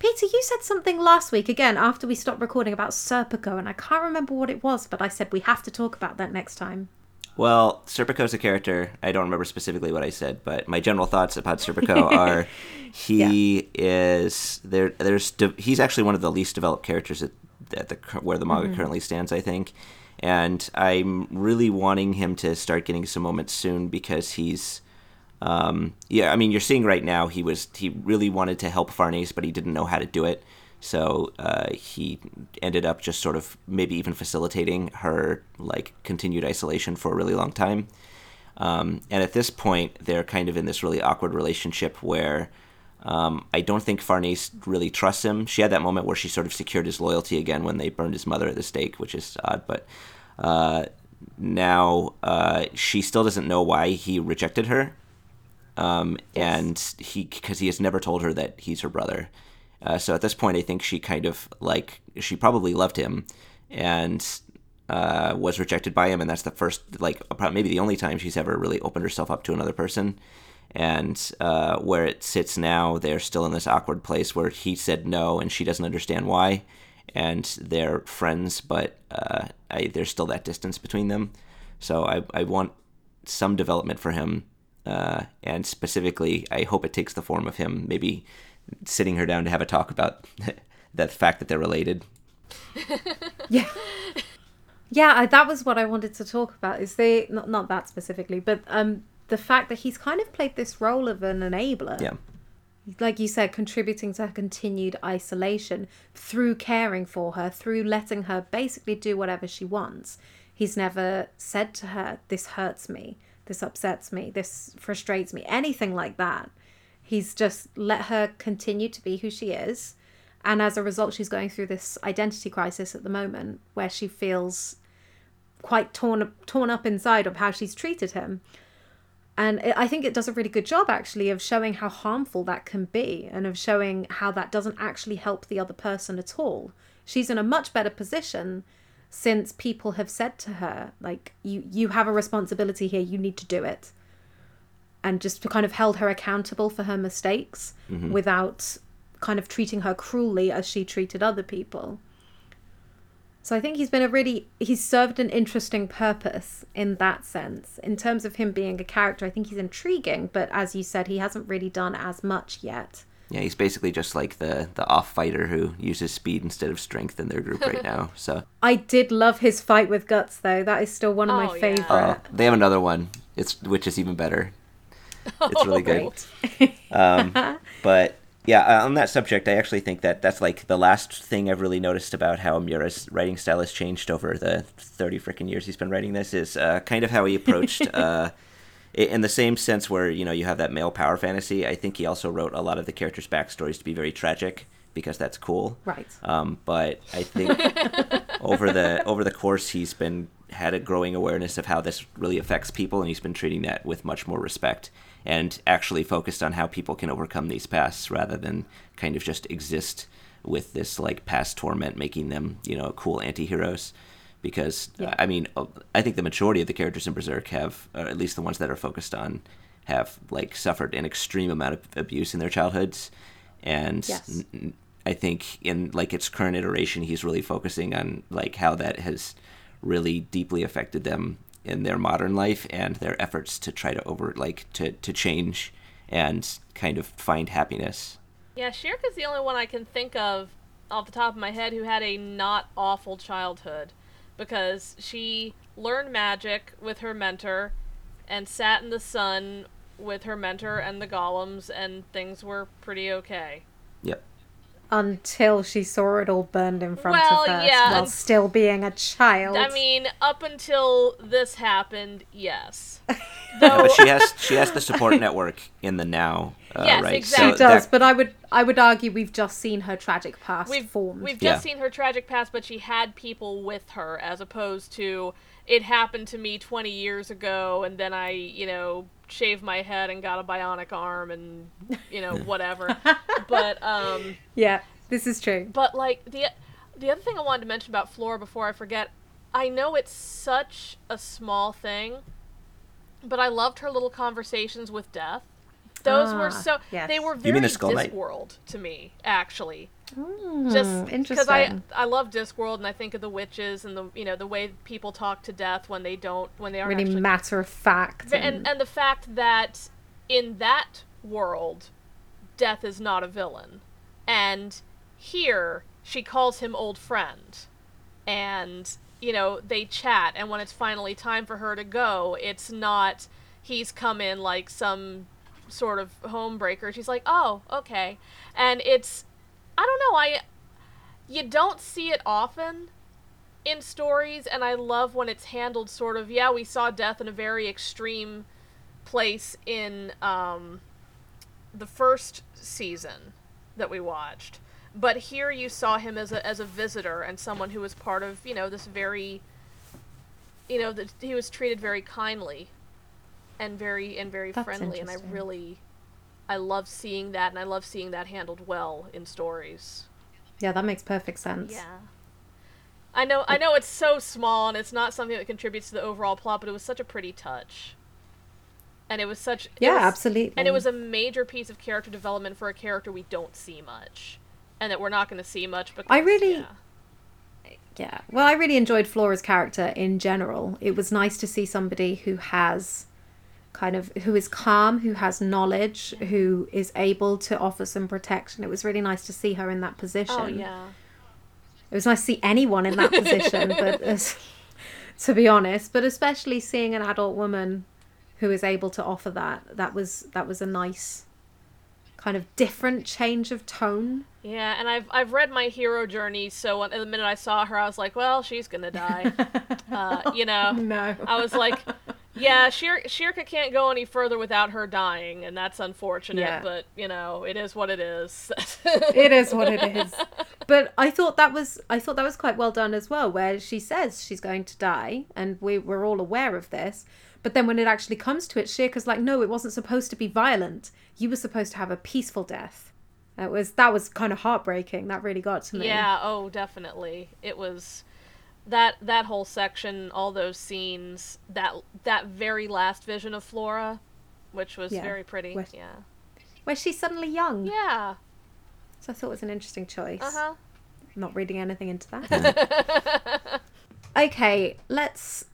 Peter, you said something last week again after we stopped recording about Serpico, and I can't remember what it was, but I said we have to talk about that next time. Well, Serpico's a character. I don't remember specifically what I said, but my general thoughts about Serpico are he is there. There's de- he's actually one of the least developed characters at, at the where the manga mm-hmm. currently stands. I think, and I'm really wanting him to start getting some moments soon because he's. Um, yeah, I mean, you're seeing right now he was he really wanted to help Farnese, but he didn't know how to do it. So uh, he ended up just sort of maybe even facilitating her like continued isolation for a really long time. Um, and at this point, they're kind of in this really awkward relationship where um, I don't think Farnese really trusts him. She had that moment where she sort of secured his loyalty again when they burned his mother at the stake, which is odd. But uh, now uh, she still doesn't know why he rejected her um, and he because he has never told her that he's her brother. Uh, so at this point, I think she kind of like she probably loved him, and uh, was rejected by him, and that's the first like maybe the only time she's ever really opened herself up to another person. And uh, where it sits now, they're still in this awkward place where he said no, and she doesn't understand why, and they're friends, but uh, I, there's still that distance between them. So I, I want some development for him uh, and specifically, I hope it takes the form of him maybe sitting her down to have a talk about the fact that they're related. Yeah. Yeah, I, that was what I wanted to talk about. Is they not not that specifically, but um the fact that he's kind of played this role of an enabler. Yeah, like you said, contributing to her continued isolation through caring for her, through letting her basically do whatever she wants. He's never said to her, This hurts me, this upsets me, this frustrates me, anything like that. He's just let her continue to be who she is. And as a result, she's going through this identity crisis at the moment where she feels quite torn torn up inside of how she's treated him. And I think it does a really good job actually of showing how harmful that can be and of showing how that doesn't actually help the other person at all. She's in a much better position since people have said to her like you you have a responsibility here, you need to do it. And just kind of held her accountable for her mistakes mm-hmm. without kind of treating her cruelly as she treated other people. So I think he's been a really he's served an interesting purpose in that sense. In terms of him being a character, I think he's intriguing, but as you said, he hasn't really done as much yet. Yeah, he's basically just like the the off fighter who uses speed instead of strength in their group right now. So I did love his fight with Guts though. That is still one of Oh, my yeah. favorite. uh, they have another one. It's which is even better. It's really good. Um, but yeah, uh, on that subject, I actually think that that's like the last thing I've really noticed about how Miura's writing style has changed over the thirty freaking years he's been writing this is uh, kind of how he approached. uh, i- in the same sense where you know you have that male power fantasy, I think he also wrote a lot of the characters' backstories to be very tragic because that's cool. Right. Um, but I think over the over the course, he's been had a growing awareness of how this really affects people, and he's been treating that with much more respect and actually focused on how people can overcome these pasts rather than kind of just exist with this like past torment, making them you know cool anti-heroes. Because Yeah. I mean, uh, I think the majority of the characters in Berserk have, or at least the ones that are focused on, have like suffered an extreme amount of abuse in their childhoods, and Yes. I think in like its current iteration, he's really focusing on like how that has really deeply affected them in their modern life and their efforts to try to over like to to change and kind of find happiness. Yeah, Schierke's the only one I can think of off the top of my head who had a not awful childhood because she learned magic with her mentor and sat in the sun with her mentor and the golems and things were pretty okay. Yep. Until she saw it all burned in front Well, of her yeah, while and- still being a child. I mean, up until this happened, yes. Yeah, but she has she has the support network in the now, uh, Yes, right? exactly. she does, that- but I would I would argue we've just seen her tragic past we've formed. we've just Yeah. seen her tragic past, but she had people with her as opposed to it happened to me 20 years ago and then I, you know, shaved my head and got a bionic arm and you know whatever. but um Yeah, this is true. but like the the other thing I wanted to mention about Flora before I forget, I know it's such a small thing, but I loved her little conversations with Death. Those were Ah, so yes. they were mean very the Skull Knight? Discworld to me, actually. Hmm, Just because interesting. I I love Discworld and I think of the witches and the you know the way people talk to Death when they don't when they aren't really actually matter of fact. and and the fact that in that world, Death is not a villain, and here she calls him old friend, and you know they chat, and when it's finally time for her to go, it's not he's come in like some sort of homebreaker. She's like, oh, okay, and it's I don't know, I you don't see it often in stories and I love when it's handled sort of yeah, we saw death in a very extreme place in um the first season that we watched. But here you saw him as a as a visitor and someone who was part of, you know, this very you know, that he was treated very kindly and very and very That's friendly and I really I love seeing that and I love seeing that handled well in stories. yeah, that makes perfect sense. Yeah. I know I know it's so small and it's not something that contributes to the overall plot, but it was such a pretty touch. And it was such Yeah, was- absolutely. And it was a major piece of character development for a character we don't see much. And that we're not going to see much because I really- yeah. Yeah. Well, I really enjoyed Flora's character in general. It was nice to see somebody who has kind of who is calm, who has knowledge, who is able to offer some protection. It was really nice to see her in that position. Oh yeah. It was nice to see anyone in that position, but as, to be honest, but especially seeing an adult woman who is able to offer that, that was that was a nice kind of different change of tone. Yeah, and I've I've read my hero journey, so when, the minute I saw her, I was like, well, she's gonna die. uh, you know, No. I was like, Yeah, Shir- Schierke can't go any further without her dying, and that's unfortunate. Yeah. But you know, it is what it is. it is what it is. But I thought that was I thought that was quite well done as well, where she says she's going to die, and we we're all aware of this. But then when it actually comes to it, Schierke's like, no, it wasn't supposed to be violent. You were supposed to have a peaceful death. That was that was kind of heartbreaking. That really got to me. Yeah, oh, definitely. It was that that whole section, all those scenes, that that very last vision of Flora, which was Yeah, very pretty. with- Yeah. Where she's suddenly young. Yeah. So I thought it was an interesting choice. Uh-huh. Not reading anything into that. okay, let's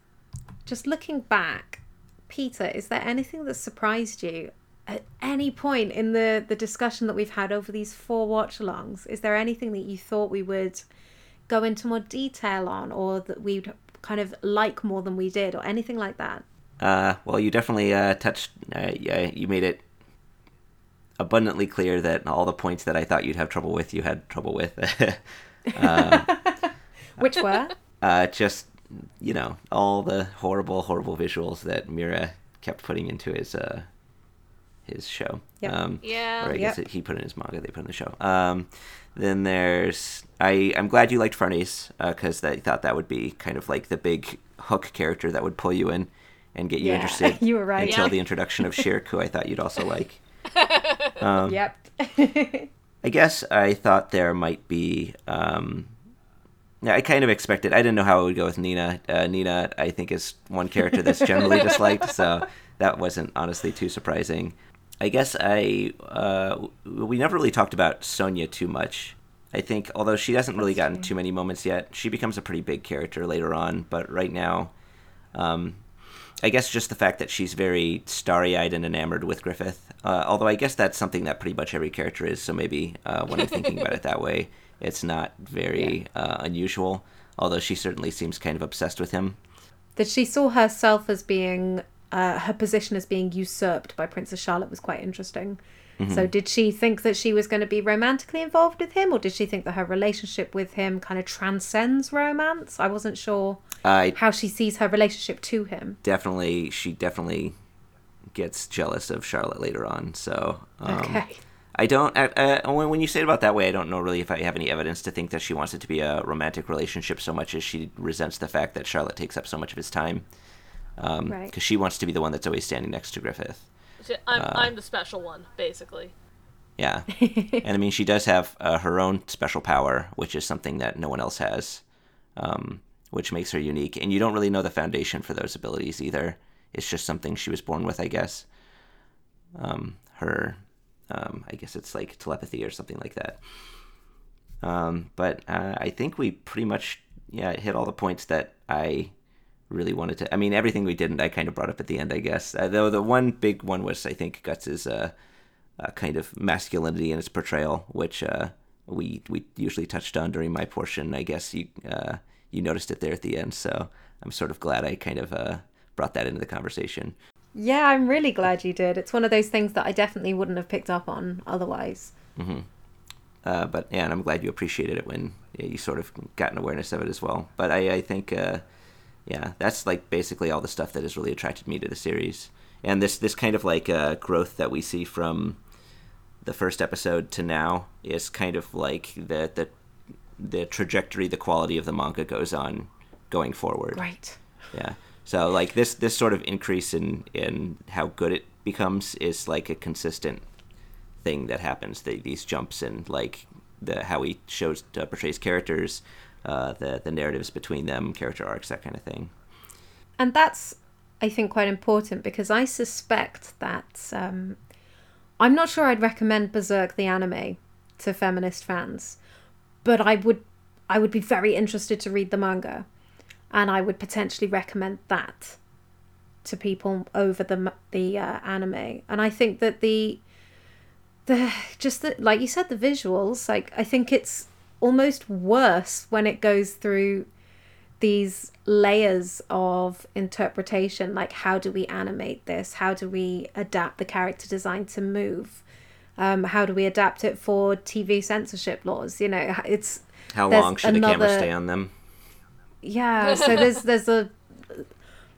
just looking back. Peter, is there anything that surprised you at any point in the the discussion that we've had over these four watch alongs? Is there anything that you thought we would go into more detail on or that we'd kind of like more than we did or anything like that? Uh, well, you definitely uh, touched. Uh, yeah, you made it abundantly clear that all the points that I thought you'd have trouble with, you had trouble with. Which were? uh, just you know all the horrible, horrible visuals that Miura kept putting into his uh, his show. Yep. Um, Yeah. Or I guess Yep. it, he put in his manga, they put in the show. Um, then there's I I'm glad you liked Farnese because I thought that would be kind of like the big hook character that would pull you in and get you Yeah, interested. you were right. Until Yeah. the introduction of Schierke, who I thought you'd also like. Um, yep. I guess I thought there might be. Um, yeah, I kind of expected. I didn't know how it would go with Nina. Uh, Nina, I think, is one character that's generally disliked, so that wasn't honestly too surprising. I guess I uh, we never really talked about Sonya too much. I think, although she hasn't really gotten too many moments yet, she becomes a pretty big character later on. But right now, um, I guess just the fact that she's very starry-eyed and enamored with Griffith. Uh, although I guess that's something that pretty much every character is. So maybe uh, when I'm thinking about it that way, it's not very uh, unusual. Although she certainly seems kind of obsessed with him. that she saw herself as being uh, her position as being usurped by Princess Charlotte was quite interesting. So did she think that she was going to be romantically involved with him, or did she think that her relationship with him kind of transcends romance? I wasn't sure I how she sees her relationship to him. definitely, she definitely gets jealous of Charlotte later on. So um, Okay. I don't. Uh, when when you say it about that way, I don't know really if I have any evidence to think that she wants it to be a romantic relationship so much as she resents the fact that Charlotte takes up so much of his time. Because Right. she wants to be the one that's always standing next to Griffith. I'm, Uh, I'm the special one, basically. Yeah, and I mean she does have uh, her own special power, which is something that no one else has, um, which makes her unique. And you don't really know the foundation for those abilities either. It's just something she was born with, I guess. Um, her, um, I guess it's like telepathy or something like that. Um, but uh, I think we pretty much yeah hit all the points that I really wanted to. I mean, everything we didn't, I kind of brought up at the end, I guess. Uh, though the one big one was, I think, Guts's uh, uh, kind of masculinity in its portrayal, which uh, we we usually touched on during my portion. I guess you uh, you noticed it there at the end, so I'm sort of glad I kind of uh, brought that into the conversation. Yeah, I'm really glad you did. It's one of those things that I definitely wouldn't have picked up on otherwise. Uh, but yeah, and I'm glad you appreciated it when yeah, you sort of got an awareness of it as well. But I, I think, uh, yeah, that's like basically all the stuff that has really attracted me to the series, and this this kind of like uh, growth that we see from the first episode to now is kind of like the the the trajectory, the quality of the manga goes on going forward. Right. Yeah. So like this this sort of increase in in how good it becomes is like a consistent thing that happens. The, these jumps and like the how he shows uh, portrays characters, uh, the the narratives between them, character arcs, that kind of thing. And that's, I think, quite important because I suspect that um, I'm not sure I'd recommend Berserk the anime to feminist fans, but I would, I would be very interested to read the manga, and I would potentially recommend that to people over the the uh, anime. And I think that the the just the like you said the visuals like I think it's almost worse when it goes through these layers of interpretation like how do we animate this how do we adapt the character design to move um, how do we adapt it for tv censorship laws you know it's How long should the camera stay on them? yeah so there's there's a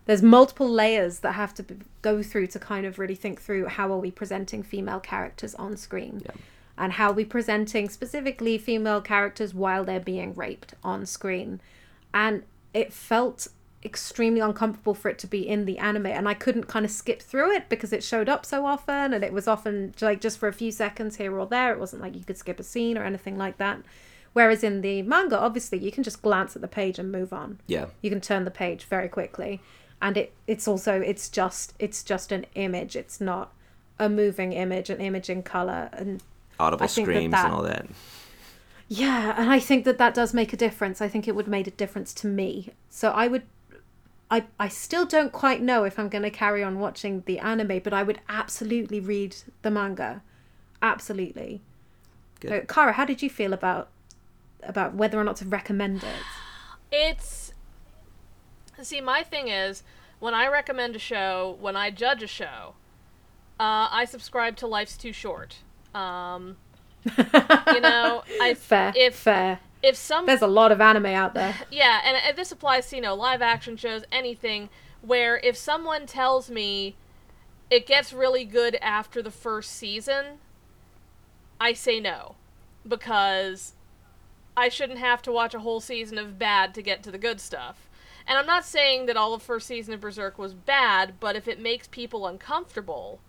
there's multiple layers that have to be, go through to kind of really think through how are we presenting female characters on screen Yeah. And how are we presenting specifically female characters while they're being raped on screen. And it felt extremely uncomfortable for it to be in the anime and I couldn't kind of skip through it because it showed up so often and it was often like just for a few seconds here or there. It wasn't like you could skip a scene or anything like that. Whereas in the manga obviously you can just glance at the page and move on. Yeah. you can turn the page very quickly. And it it's also it's just it's just an image. It's not a moving image an image in color and Audible I think that screams that- and all that. yeah, and I think that that does make a difference. I think it would have made a difference to me. So I would, I I still don't quite know if I'm going to carry on watching the anime, but I would absolutely read the manga, absolutely. Good. So, Kara, how did you feel about about whether or not to recommend it? It's see, my thing is when I recommend a show, when I judge a show, uh, I subscribe to Life's Too Short. Um, you know, I Fair, if fair. if some There's a lot of anime out there. yeah, and, and this applies to you know live action shows, anything where if someone tells me it gets really good after the first season, I say no because I shouldn't have to watch a whole season of bad to get to the good stuff. And I'm not saying that all of first season of Berserk was bad, but if it makes people uncomfortable,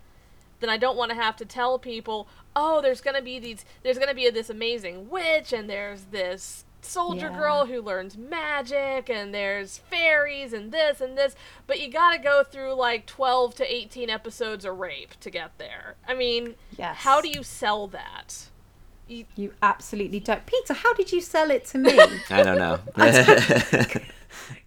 then I don't want to have to tell people, "Oh, there's going to be these there's going to be this amazing witch and there's this soldier Yeah. girl who learns magic and there's fairies and this and this, but you got to go through like 12 to 18 episodes of rape to get there." I mean, Yes. how do you sell that? You, You absolutely don't. Peter, how did you sell it to me? I don't know.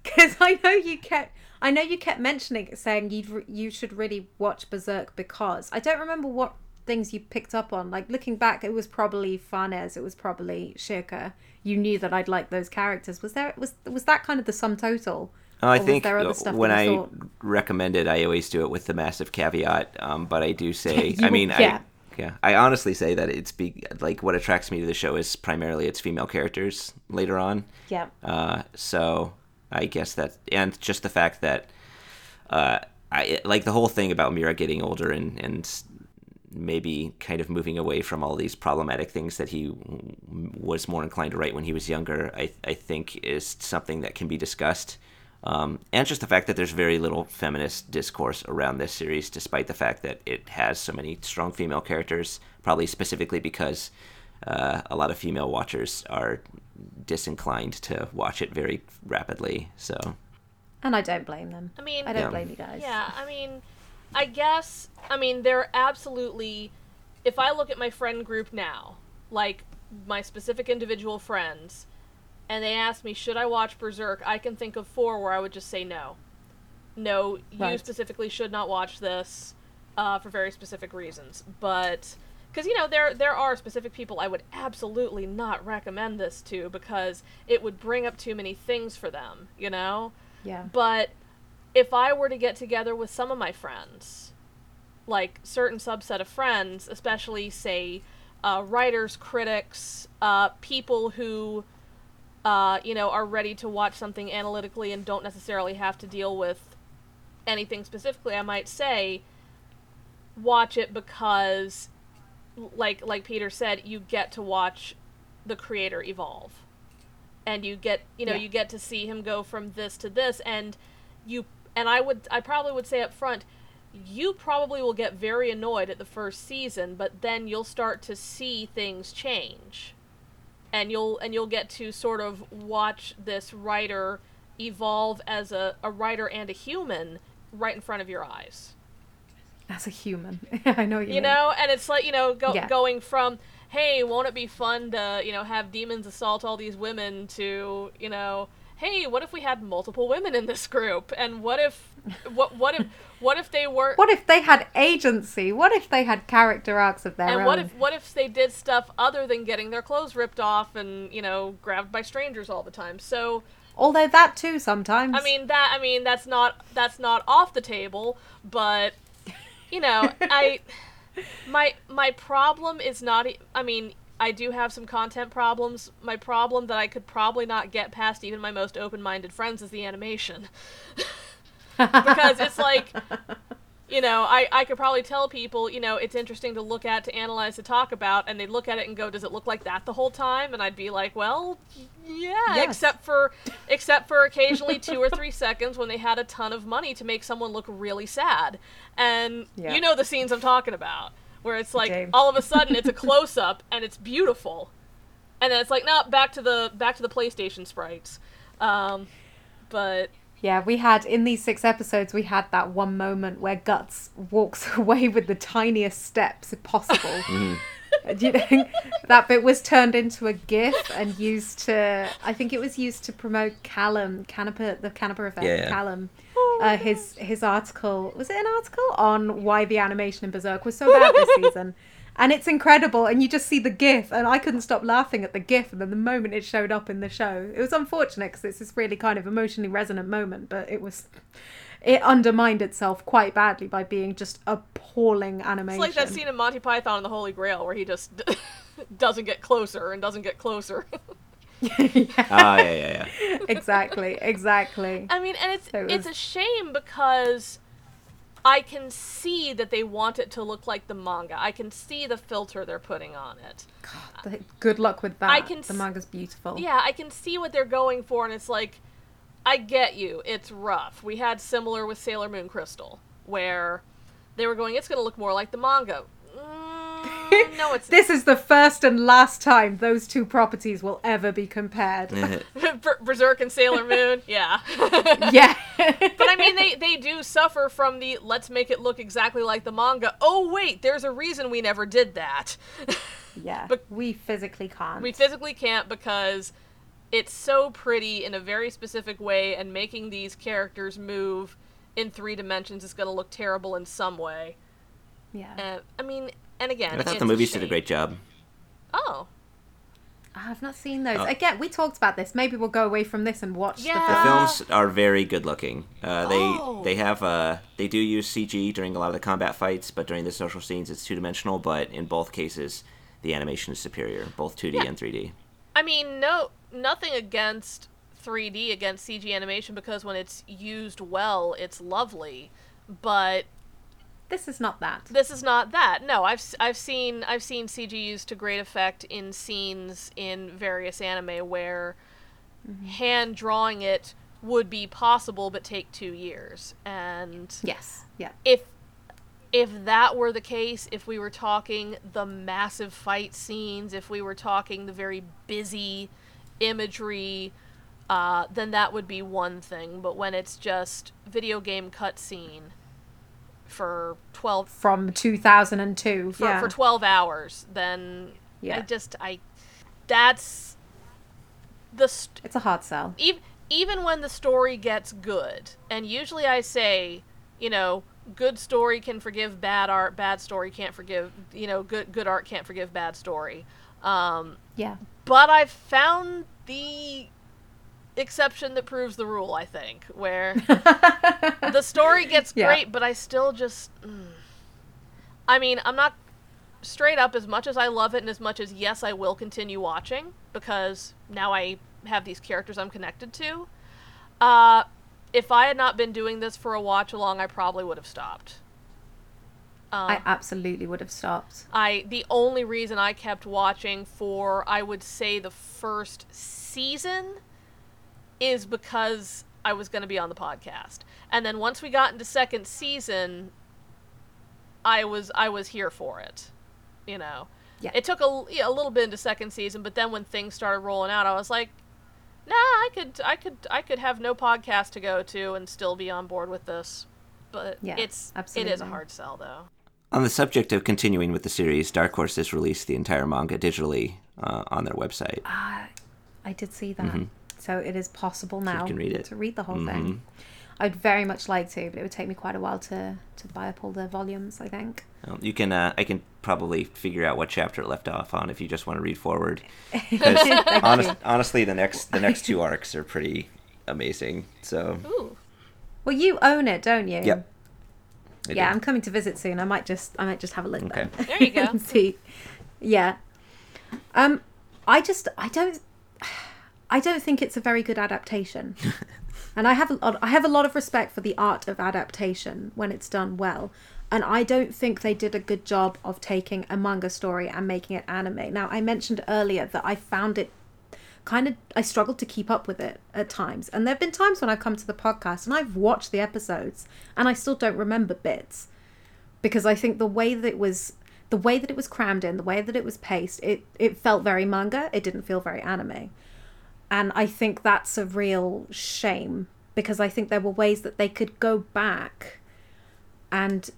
because I know you kept I know you kept mentioning it, saying you would you should really watch Berserk because I don't remember what things you picked up on. Like looking back, it was probably Farnese, it was probably Schierke. You knew that I'd like those characters. Was there was was that kind of the sum total? Oh, I think there other stuff when I thought- recommend it, I always do it with the massive caveat. Um, but I do say, I mean, yeah. I yeah, I honestly say that it's be like what attracts me to the show is primarily its female characters later on. Yeah. Uh, so I guess that, and just the fact that, uh, I like the whole thing about Miura getting older and and maybe kind of moving away from all these problematic things that he was more inclined to write when he was younger. I I think is something that can be discussed. Um, and just the fact that there's very little feminist discourse around this series, despite the fact that it has so many strong female characters, probably specifically because uh, a lot of female watchers are disinclined to watch it very rapidly. So, And I don't blame them. I mean, I don't Yeah. blame you guys. Yeah, I mean, I guess, I mean, they're absolutely, if I look at my friend group now, like my specific individual friends, and they ask me, should I watch Berserk, I can think of four where I would just say no. No, you Right. specifically should not watch this uh, for very specific reasons. But, because, you know, there, there are specific people I would absolutely not recommend this to because it would bring up too many things for them, you know? Yeah. But if I were to get together with some of my friends, like certain subset of friends, especially say uh, writers, critics, uh, people who uh, you know are ready to watch something analytically and don't necessarily have to deal with anything specifically, I might say watch it because like like Peter said, you get to watch the creator evolve. And you get you know, Yeah. you get to see him go from this to this and you and I would I probably would say up front you probably will get very annoyed at the first season, but then you'll start to see things change. And you'll and you'll get to sort of watch this writer evolve as a, a writer and a human right in front of your eyes As a human. I know you, you mean. know and it's like you know go, Yeah. going from hey won't it be fun to you know have demons assault all these women to you know hey what if we had multiple women in this group and what if what what if what if they were What if they had agency? What if they had character arcs of their and own? what if what if they did stuff other than getting their clothes ripped off and you know grabbed by strangers all the time so Although that too sometimes. I mean that I mean that's not that's not off the table, but you know, I my my problem is not I mean, I do have some content problems. My problem that I could probably not get past even my most open-minded friends is the animation. because it's like you know, I, I could probably tell people, you know, it's interesting to look at, to analyze, to talk about, and they'd look at it and go, "Does it look like that the whole time?" And I'd be like, "Well, yeah, Yes. except for except for occasionally two or three seconds when they had a ton of money to make someone look really sad." And Yeah. you know the scenes I'm talking about, where it's like do. all of a sudden it's a close up and it's beautiful, and then it's like, "No, back to the back to the PlayStation sprites." Um, but Yeah, we had in these six episodes, we had that one moment where Guts walks away with the tiniest steps possible. And you know, that bit was turned into a GIF and used to. I think it was used to promote Callum, Canoper, the Canoper effect. Yeah, yeah. Callum, uh, his his article was it an article on why the animation in Berserk was so bad this season, and it's incredible. And you just see the GIF, and I couldn't stop laughing at the GIF. And then the moment it showed up in the show, it was unfortunate because it's this really kind of emotionally resonant moment, but it was. It undermined itself quite badly by being just appalling animation. It's like that scene in Monty Python and the Holy Grail where he just doesn't get closer and doesn't get closer. yeah. Ah, yeah, yeah, yeah. exactly, exactly. I mean, and it's So it it's a shame because I can see that they want it to look like the manga. I can see the filter they're putting on it. The- Good luck with that. I can the s- manga's beautiful. Yeah, I can see what they're going for, and it's like, I get you. It's rough. We had similar with Sailor Moon Crystal, where they were going, it's going to look more like the manga. Mm, no, it's This is the first and last time those two properties will ever be compared. Berserk and Sailor Moon. Yeah. yeah. But I mean, they they do suffer from the let's make it look exactly like the manga. Oh wait, there's a reason we never did that. yeah. But- we physically can't. we physically can't because it's so pretty in a very specific way, and making these characters move in three dimensions is going to look terrible in some way. yeah. And I mean, and again, I thought it's the movies did a great job. Oh, I've not seen those. Oh. Again, we talked about this. Maybe we'll go away from this and watch Yeah. the The films are very good looking. Uh, they Oh. they have uh, they do use CG during a lot of the combat fights, but during the social scenes it's two dimensional. But in both cases, the animation is superior, both 2D Yeah. and 3D. I mean, no, nothing against 3D against CG animation because when it's used well, it's lovely. But This is not that. this is not that. No, I've I've seen I've seen CG used to great effect in scenes in various anime where mm-hmm. hand drawing it would be possible but take 2 years. And Yes. Yeah. if if that were the case, if we were talking the massive fight scenes, if we were talking the very busy imagery, uh, then that would be one thing. But when it's just video game cutscene for twelve From 2002. for, yeah. for twelve hours, then I just I that's the st- it's a hard sell. even even when the story gets good, and usually I say, you know, good story can forgive bad art, bad story can't forgive, you know, good good art can't forgive bad story. Um, Yeah. but I've found the exception that proves the rule. I think where the story gets Yeah. great, but I still just. mm. I mean, I'm not straight up as much as I love it, and as much as yes, I will continue watching because now I have these characters I'm connected to. Uh, if I had not been doing this for a watch along, I probably would have stopped. Um, I absolutely would have stopped. I the only reason I kept watching for I would say the first season is because I was going to be on the podcast. And then once we got into second season I was I was here for it. You know. Yeah. It took a, yeah, a little bit into second season, but then when things started rolling out, I was like, "Nah, I could I could I could have no podcast to go to and still be on board with this." But Yeah, it's it is a hard sell though. On the subject of continuing with the series, Dark Horse has released the entire manga digitally uh, on their website. Ah, I did see that. So it is possible now you can read it. to read the whole Mhm. thing. I'd very much like to, but it would take me quite a while to, to buy up all the volumes, I think. Um, you can uh, I can probably figure out what chapter it left off on if you just want to read forward. Honest, honestly, the next the next two arcs are pretty amazing. So Ooh. Well, you own it, don't you? Yep. I Yeah, do. I'm coming to visit soon. I might just I might just have a look Okay. then. There you go. and see. Yeah. Um I just I don't I don't think it's a very good adaptation. And I have a lot, I have a lot of respect for the art of adaptation when it's done well. And I don't think they did a good job of taking a manga story and making it anime. Now, I mentioned earlier that I found it kind of I struggled to keep up with it at times. And there've been times when I've come to the podcast and I've watched the episodes and I still don't remember bits because I think the way that it was the way that it was crammed in, the way that it was paced, it it felt very manga. It didn't feel very anime. And I think that's a real shame because I think there were ways that they could go back and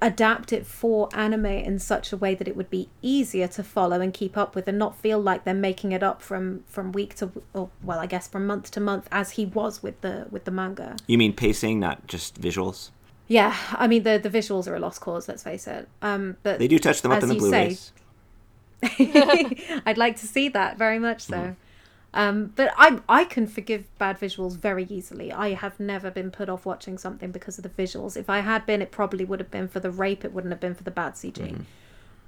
adapt it for anime in such a way that it would be easier to follow and keep up with and not feel like they're making it up from from week to or well I guess from month to month as he was with the with the manga. You mean pacing, not just visuals? Yeah, I mean the the visuals are a lost cause. Let's face it. Um, but They do touch them up in the Blu-rays. I'd like to see that very much so. Um, but I I can forgive bad visuals very easily. I have never been put off watching something because of the visuals. If I had been, it probably would have been for the rape. It wouldn't have been for the bad CG.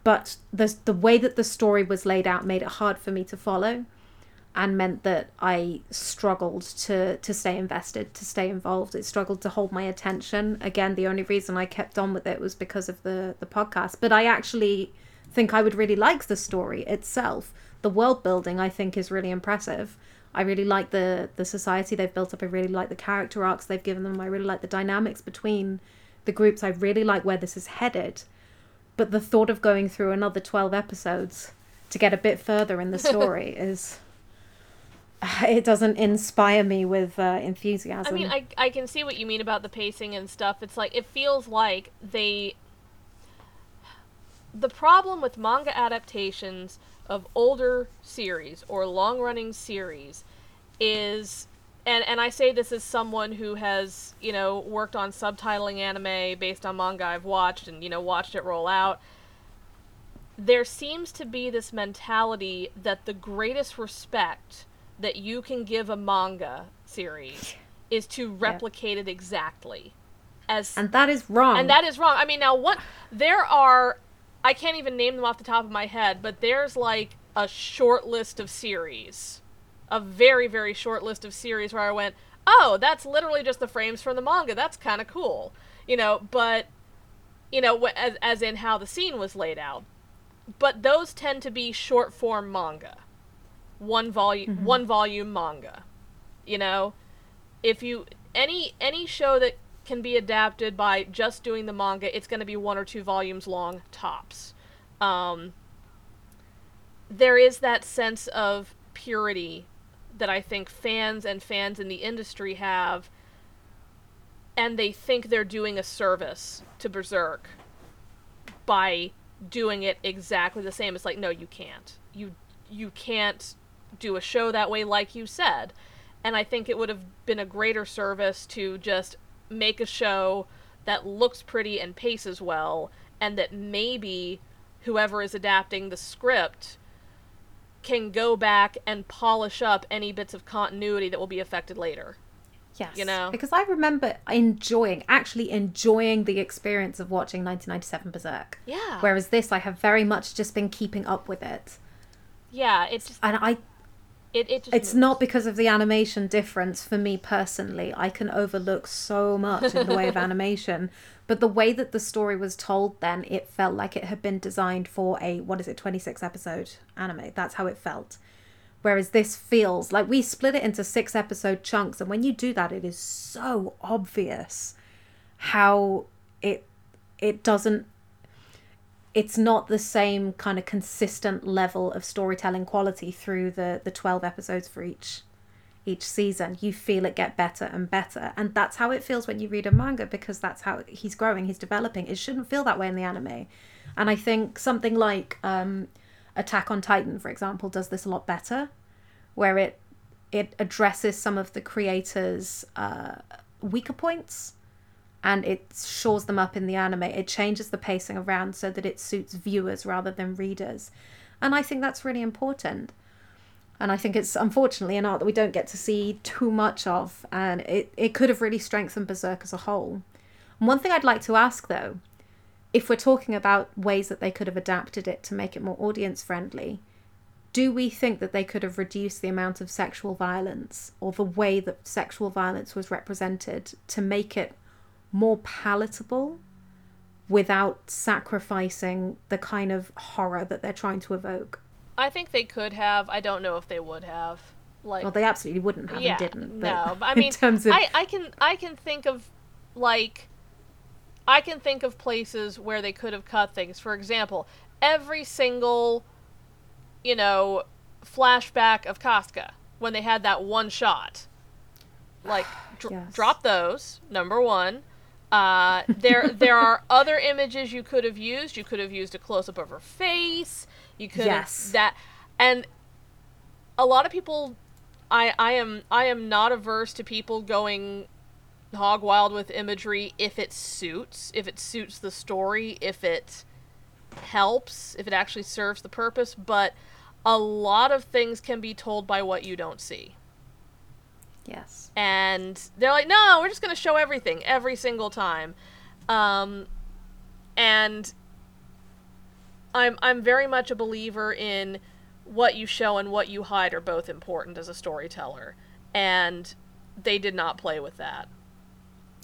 But the the way that the story was laid out made it hard for me to follow, and meant that I struggled to to stay invested, to stay involved. It struggled to hold my attention. Again, the only reason I kept on with it was because of the the podcast. But I actually think I would really like the story itself. The world building I think is really impressive. I really like the the society they've built up. I really like the character arcs they've given them. I really like the dynamics between the groups. I really like where this is headed. But the thought of going through another 12 episodes to get a bit further in the story is it doesn't inspire me with uh, enthusiasm. I mean, I, I can see what you mean about the pacing and stuff. It's like, it feels like they. The problem with manga adaptations of older series or long running series is. And, and I say this as someone who has, you know, worked on subtitling anime based on manga I've watched and, you know, watched it roll out. There seems to be this mentality that the greatest respect that you can give a manga series is to replicate it exactly as and that is wrong. and that is wrong. I mean, now what there are I can't even name them off the top of my head, but there's like a short list of series, a very very short list of series where I went, "Oh, that's literally just the frames from the manga. That's kind of cool." You know, but you know, as as in how the scene was laid out. But those tend to be short form manga. One volume mm-hmm. one volume manga. You know, if you any any show that can be adapted by just doing the manga, it's going to be one or two volumes long tops. Um, there is that sense of purity that I think fans and fans in the industry have, and they think they're doing a service to Berserk by doing it exactly the same. It's like, no, you can't. You you can't do a show that way, like you said. And I think it would have been a greater service to just make a show that looks pretty and paces well, and that maybe whoever is adapting the script can go back and polish up any bits of continuity that will be affected later. yes, you know? because I remember enjoying, actually enjoying the experience of watching 1997 Berserk. Yeah. Whereas this, I have very much just been keeping up with it, yeah, it's just and I it, it just it's not because of the animation difference for me personally. I can overlook so much in the way of animation, but the way that the story was told then, it felt like it had been designed for a what is it, 26 episode anime. That's how it felt. Whereas this feels like we split it into six episode chunks, and when you do that, it is so obvious how it it doesn't it's not the same kind of consistent level of storytelling quality through the the 12 episodes for each each season. You feel it get better and better. And that's how it feels when you read a manga because that's how he's growing he's developing. It shouldn't feel that way in the anime. And i think something like um attack on titan for example does this a lot better where it it addresses some of the creators uh weaker points and it shores them up in the anime. It changes the pacing around so that it suits viewers rather than readers. And I think that's really important. And I think it's unfortunately an art that we don't get to see too much of. And it, it could have really strengthened Berserk as a whole. One thing I'd like to ask though, if we're talking about ways that they could have adapted it to make it more audience friendly, do we think that they could have reduced the amount of sexual violence or the way that sexual violence was represented to make it more palatable without sacrificing the kind of horror that they're trying to evoke? I think they could have. I don't know if they would have. Like, Well, they absolutely wouldn't have yeah, didn't. But no. But I in mean, terms of I, I can I can think of like I can think of places where they could have cut things. For example, every single you know flashback of Casca when they had that one shot. Like dr- Yes. drop those. Number 1. Uh, there there are other images you could have used. You could have used a close up of her face. You could Yes. that and a lot of people I I am I am not averse to people going hog wild with imagery if it suits, if it suits the story, if it helps, if it actually serves the purpose, but a lot of things can be told by what you don't see. Yes, And they're like, "No, we're just going to show everything every single time." Um and I'm I'm very much a believer in what you show and what you hide are both important as a storyteller, and they did not play with that.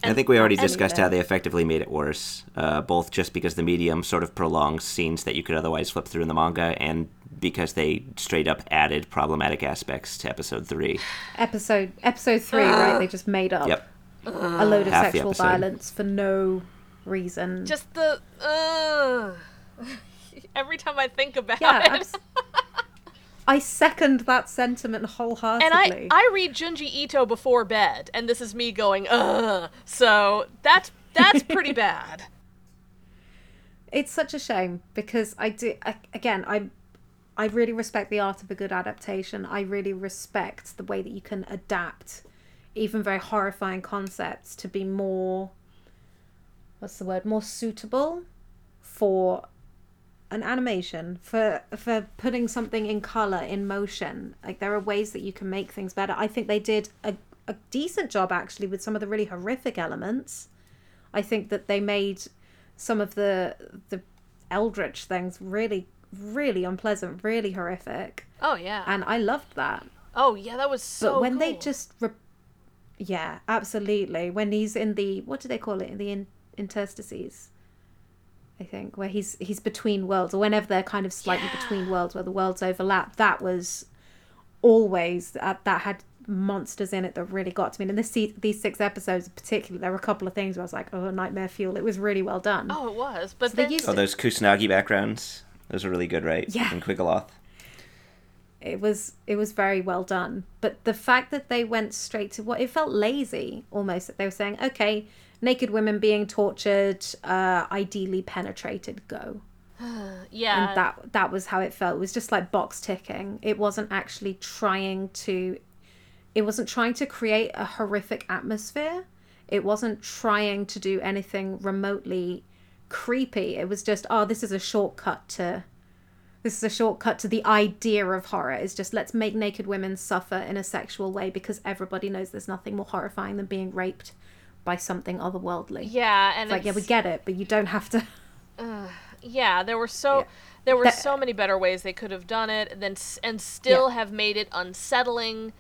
I think we already discussed how they effectively made it worse, uh, both just because the medium sort of prolongs scenes that you could otherwise flip through in the manga, and because they straight up added problematic aspects to episode three. episode episode three, right? They just made up Yep. a load of Half sexual violence for no reason. Just the uh, every time I think about yeah, it. I second that sentiment wholeheartedly. And I, I read Junji Ito before bed, and this is me going, ugh. So that's that's pretty bad. it's such a shame because I do I, again I I really respect the art of a good adaptation. I really respect the way that you can adapt even very horrifying concepts to be more what's the word more suitable for an animation for for putting something in color in motion. Like there are ways that you can make things better. I think they did a, a decent job actually with some of the really horrific elements. I think that they made some of the the eldritch things really really unpleasant really horrific. Oh yeah. and i loved that. Oh yeah, that was so. but when they just re- yeah absolutely. When he's in the what do they call it? In the in- interstices i think where he's he's between worlds or whenever they're kind of slightly Yeah. between worlds where the worlds overlap that was always that, that had monsters in it that really got to me and in this these six episodes particularly there were a couple of things where i was like oh nightmare fuel it was really well done Oh, it was. But So they used Oh, those Kusanagi backgrounds. Those are really good, right? Yeah. And Quigaloth. it was it was very well done but the fact that they went straight to what it felt lazy almost that they were saying okay naked women being tortured uh ideally penetrated go. Yeah, and that that was how it felt. It was just like box ticking. It wasn't actually trying to it wasn't trying to create a horrific atmosphere. It wasn't trying to do anything remotely creepy. It was just oh this is a shortcut to this is a shortcut to the idea of horror. It's just let's make naked women suffer in a sexual way because everybody knows there's nothing more horrifying than being raped by something otherworldly yeah, and it's like yeah we get it but you don't have to yeah, there were so Yeah. there were That- so many better ways they could have done it, and then and still have made it unsettling,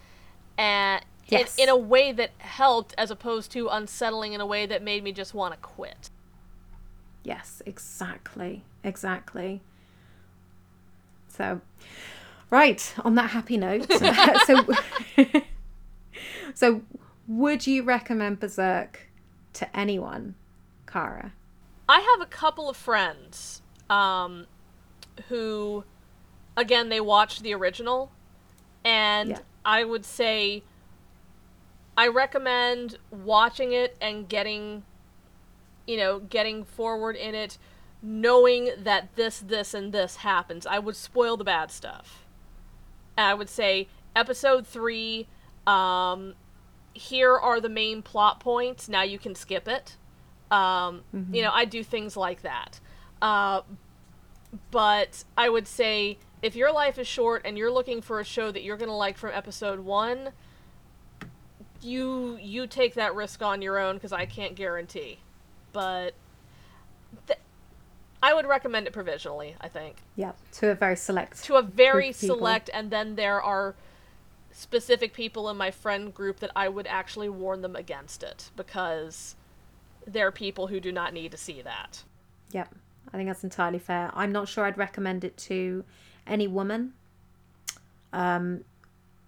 and Yes. in, in a way that helped, as opposed to unsettling in a way that made me just want to quit. Yes, exactly. Exactly. So, right, on that happy note, so so would you recommend Berserk to anyone, Kara? I have a couple of friends um, who, again, they watched the original, and Yeah. I would say I recommend watching it and getting, you know, getting forward in it, knowing that this, this, and this happens. I would spoil the bad stuff. And I would say episode three, um, here are the main plot points. Now you can skip it. Um, You know, I do things like that. Uh, but I would say if your life is short and you're looking for a show that you're going to like from episode one, you you take that risk on your own because I can't guarantee. But th- I would recommend it provisionally. I think Yeah, to a very select. to a very group of people. select, and then there are specific people in my friend group that I would actually warn them against it because there are people who do not need to see that. Yep, I think that's entirely fair. I'm not sure I'd recommend it to any woman. Um,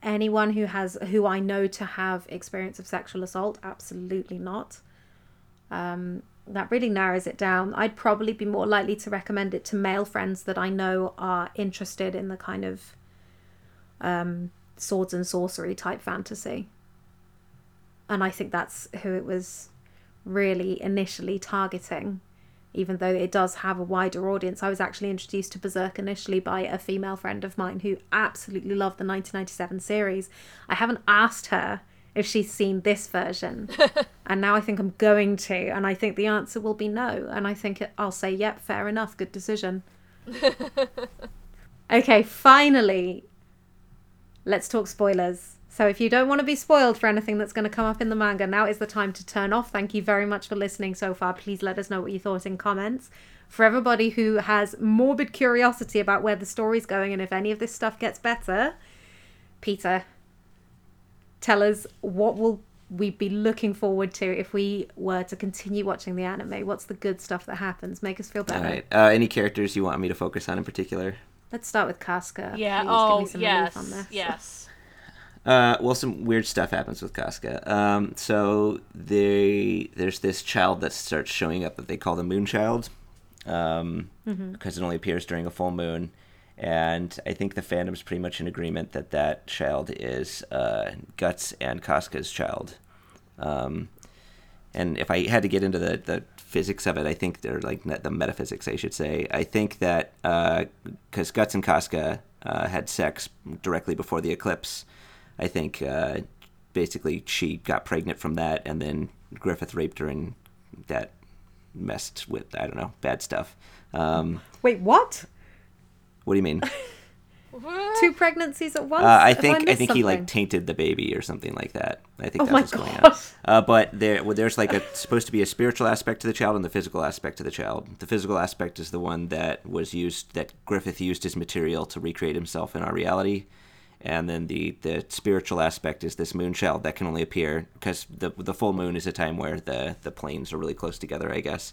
anyone who has who I know to have experience of sexual assault, absolutely not. Um, that really narrows it down. I'd probably be more likely to recommend it to male friends that I know are interested in the kind of um, swords and sorcery type fantasy. And I think that's who it was really initially targeting, even though it does have a wider audience. I was actually introduced to Berserk initially by a female friend of mine who absolutely loved the 1997 series. I haven't asked her if she's seen this version, and now I think I'm going to, and I think the answer will be no. And I think it, I'll say, yep, fair enough, good decision. okay, finally, let's talk spoilers. So if you don't want to be spoiled for anything that's going to come up in the manga, now is the time to turn off. Thank you very much for listening so far. Please let us know what you thought in comments. For everybody who has morbid curiosity about where the story's going and if any of this stuff gets better, Peter, tell us what will we be looking forward to if we were to continue watching the anime? What's the good stuff that happens? Make us feel better. right. Uh, any characters you want me to focus on in particular? Let's start with Casca. Yeah. Please, oh, give me some yes. on this. Yes. Uh, well, some weird stuff happens with Casca. Um, so they there's this child that starts showing up that they call the Moon Child, um, because it only appears during a full moon, and I think the fandom's pretty much in agreement that that child is uh, Guts and Casca's child. Um, and if I had to get into the, the physics of it, I think they're like the metaphysics, I should say. I think that because Guts and Casca uh, had sex directly before the eclipse, I think uh, basically she got pregnant from that, and then Griffith raped her, and that messed with I don't know bad stuff. Um, Wait, what? what do you mean? Two pregnancies at once? Uh, I think I, missed think he like tainted the baby or something like that. I think Oh that's what's going on. Uh, but there, well, there's like a supposed to be a spiritual aspect to the child and the physical aspect to the child. The physical aspect is the one that was used that Griffith used as material to recreate himself in our reality, and then the the spiritual aspect is this moon child that can only appear because the the full moon is a time where the the planes are really close together, I guess.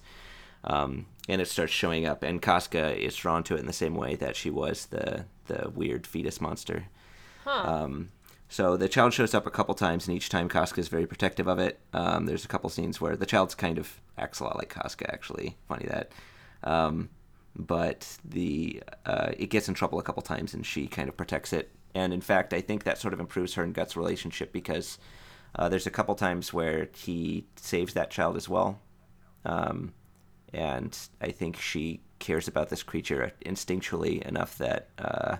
Um, and it starts showing up, and Casca is drawn to it in the same way that she was the the weird fetus monster. Um, so the child shows up a couple times, and each time Casca is very protective of it. Um, there's a couple scenes where the child's kind of acts a lot like Casca, actually. Funny that. Um, but the uh, it gets in trouble a couple times, and she kind of protects it. And in fact, I think that sort of improves her and Guts' relationship because uh, there's a couple times where he saves that child as well. Um, and I think she cares about this creature instinctually enough that uh,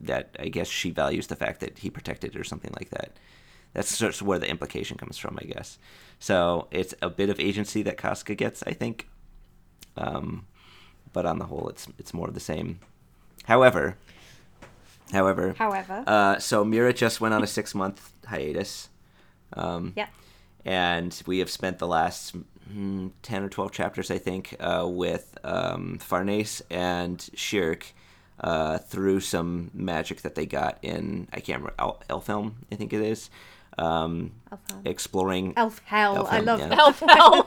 that I guess she values the fact that he protected it or something like that. That's sort of where the implication comes from, I guess. So it's a bit of agency that Casca gets, I think. Um, but on the whole, it's it's more of the same. However, however, However. uh, so Miura just went on a six month hiatus. Um, yeah. and we have spent the last 10 or 12 chapters i think uh, with um, farnese and Schierke uh, through some magic that they got in i can't remember El- elfhelm i think it is um, Elfhelm. exploring Elf hell. I love yeah. Elf hell.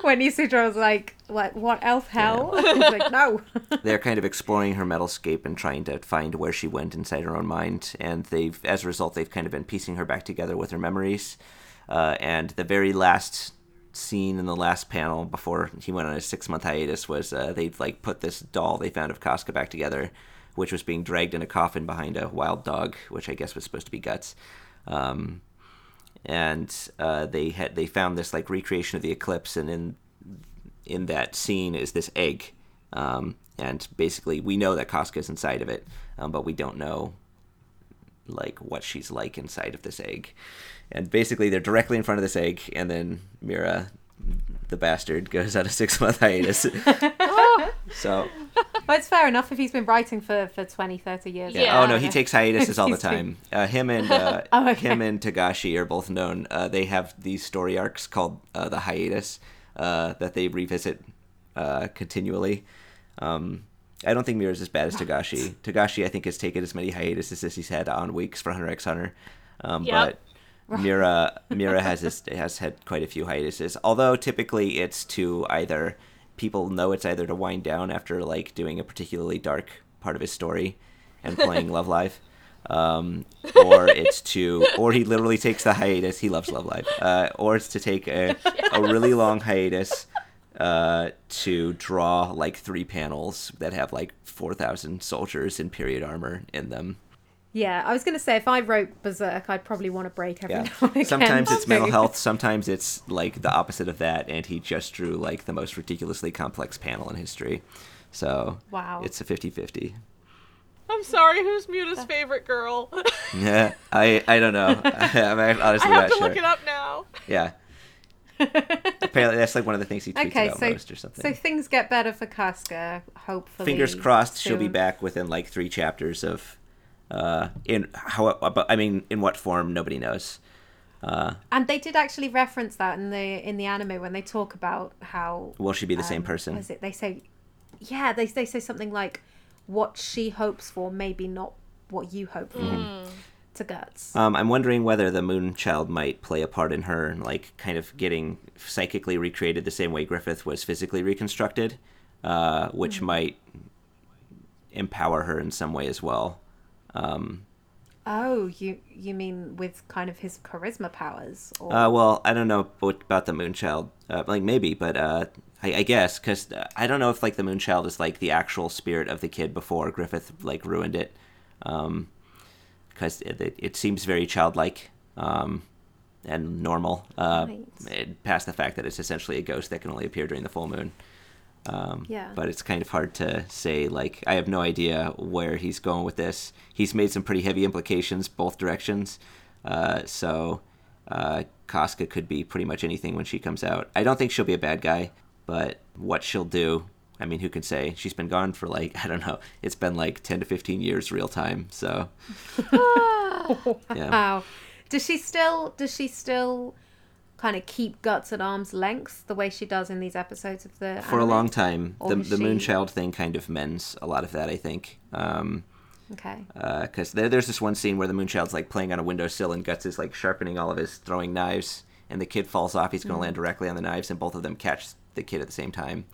when Isidro was like, "What? What elf hell?" He's like, "No." they're kind of exploring her metalscape and trying to find where she went inside her own mind and they've as a result they've kind of been piecing her back together with her memories uh, and the very last scene in the last panel before he went on his six month hiatus was uh, they'd like put this doll they found of Casca back together which was being dragged in a coffin behind a wild dog which i guess was supposed to be guts um, and uh, they had they found this like recreation of the eclipse and in in that scene is this egg. Um, and basically, we know that Casca is inside of it, um, but we don't know like what she's like inside of this egg. And basically, they're directly in front of this egg, and then Miura, the bastard, goes on a six month hiatus. so, Well, it's fair enough if he's been writing for, for 20, 30 years. Yeah. oh no, he takes hiatuses all the time. Uh, him and uh, Oh, okay. him and Togashi are both known. Uh, they have these story arcs called uh, the hiatus, uh, that they revisit uh, continually. Um, I don't think Miura's as bad as Togashi. Togashi, I think, has taken as many hiatuses as he's had on weeks for Hunter x Hunter. Um, Yep. But Miura, Miura has this, has had quite a few hiatuses. Although typically it's to either people know it's either to wind down after like doing a particularly dark part of his story and playing Love Live, um, or it's to, or he literally takes the hiatus. He loves Love Live, uh, or it's to take a, a really long hiatus uh, to draw like three panels that have like four thousand soldiers in period armor in them. Yeah, I was going to say if I wrote Berserk, I'd probably want to break every Yeah. now and again. Sometimes it's mental health. Sometimes it's like the opposite of that, and he just drew like the most ridiculously complex panel in history. So Wow. it's a 50-50. I'm sorry, who's Muta's favorite girl? Yeah, I I don't know. I'm honestly I honestly have not to sure. look it up now. Yeah. Apparently, that's like one of the things he tweets Okay, about so most or something. so things get better for Casca. Hopefully, Fingers crossed, she'll be back within like three chapters of, uh, in how, but I mean, in what form nobody knows. Uh, And they did actually reference that in the in the anime when they talk about how will she be the same um, person? Is it? They say, yeah, they they say something like, "What she hopes for, maybe not what you hope for." Mm-hmm. To guts. Um, I'm wondering whether the Moon Child might play a part in her, like kind of getting psychically recreated the same way Griffith was physically reconstructed, uh, which Hmm. might empower her in some way as well. Um, oh, you you mean with kind of his charisma powers? Or... uh, well, I don't know about the Moonchild. Uh, like maybe, but uh, I, I guess because I don't know if like the Moonchild is like the actual spirit of the kid before Griffith like ruined it. Um, because it, it, it seems very childlike um, and normal, uh, Right. past the fact that it's essentially a ghost that can only appear during the full moon. Um, Yeah. But it's kind of hard to say. Like, I have no idea where he's going with this. He's made some pretty heavy implications both directions. Uh, so, uh, Casca could be pretty much anything when she comes out. I don't think she'll be a bad guy, but what she'll do, I mean, who can say? She's been gone for like, I don't know, it's been like 10 to 15 years real time. So, yeah. Wow. Does she still does she still kind of keep guts at arm's length the way she does in these episodes of the For a long time, Or the, the she- Moonchild thing kind of mends a lot of that, I think. Um, Okay. because there, there's this one scene where the Moonchild's like playing on a windowsill and Guts is like sharpening all of his throwing knives, and the kid falls off. He's going to Mm. land directly on the knives, and both of them catch the kid at the same time,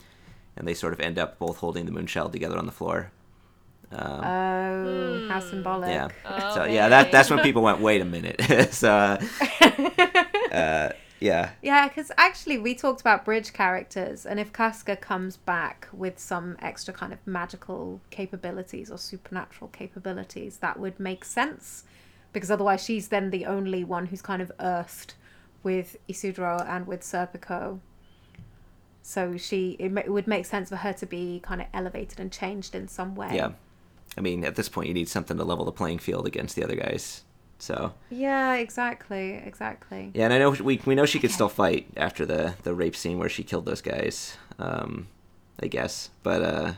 and they sort of end up both holding the Moonchild together on the floor. Um, Oh, how symbolic. yeah. Oh, so yeah, that that's when people went, wait a minute. so uh, uh, yeah, Yeah, because actually we talked about bridge characters, and if Casca comes back with some extra kind of magical capabilities or supernatural capabilities, that would make sense. Because otherwise, she's then the only one who's kind of earthed with Isidro and with Serpico. So she, it, it would make sense for her to be kind of elevated and changed in some way. yeah. I mean, at this point, you need something to level the playing field against the other guys. So Yeah, exactly, exactly. Yeah, and I know we we know she could still fight after the the rape scene where she killed those guys. Um, I guess, but uh,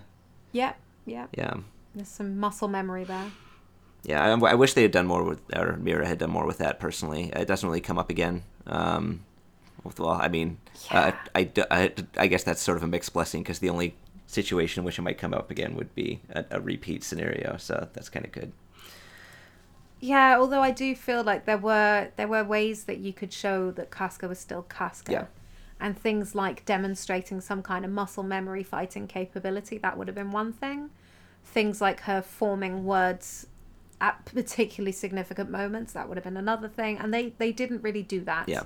Yep, yep. yeah, There's some muscle memory there. yeah. I, I wish they had done more with, or Miura had done more with that. Personally, it doesn't really come up again. Um, well, I mean, yeah. uh, I, I, I guess that's sort of a mixed blessing because the only situation in which it might come up again would be a, a repeat scenario. So that's kind of good. Yeah, although I do feel like there were there were ways that you could show that Casca was still Casca. Yeah. And things like demonstrating some kind of muscle memory fighting capability, that would have been one thing. Things like her forming words at particularly significant moments, that would have been another thing. And they, they didn't really do that. Yeah.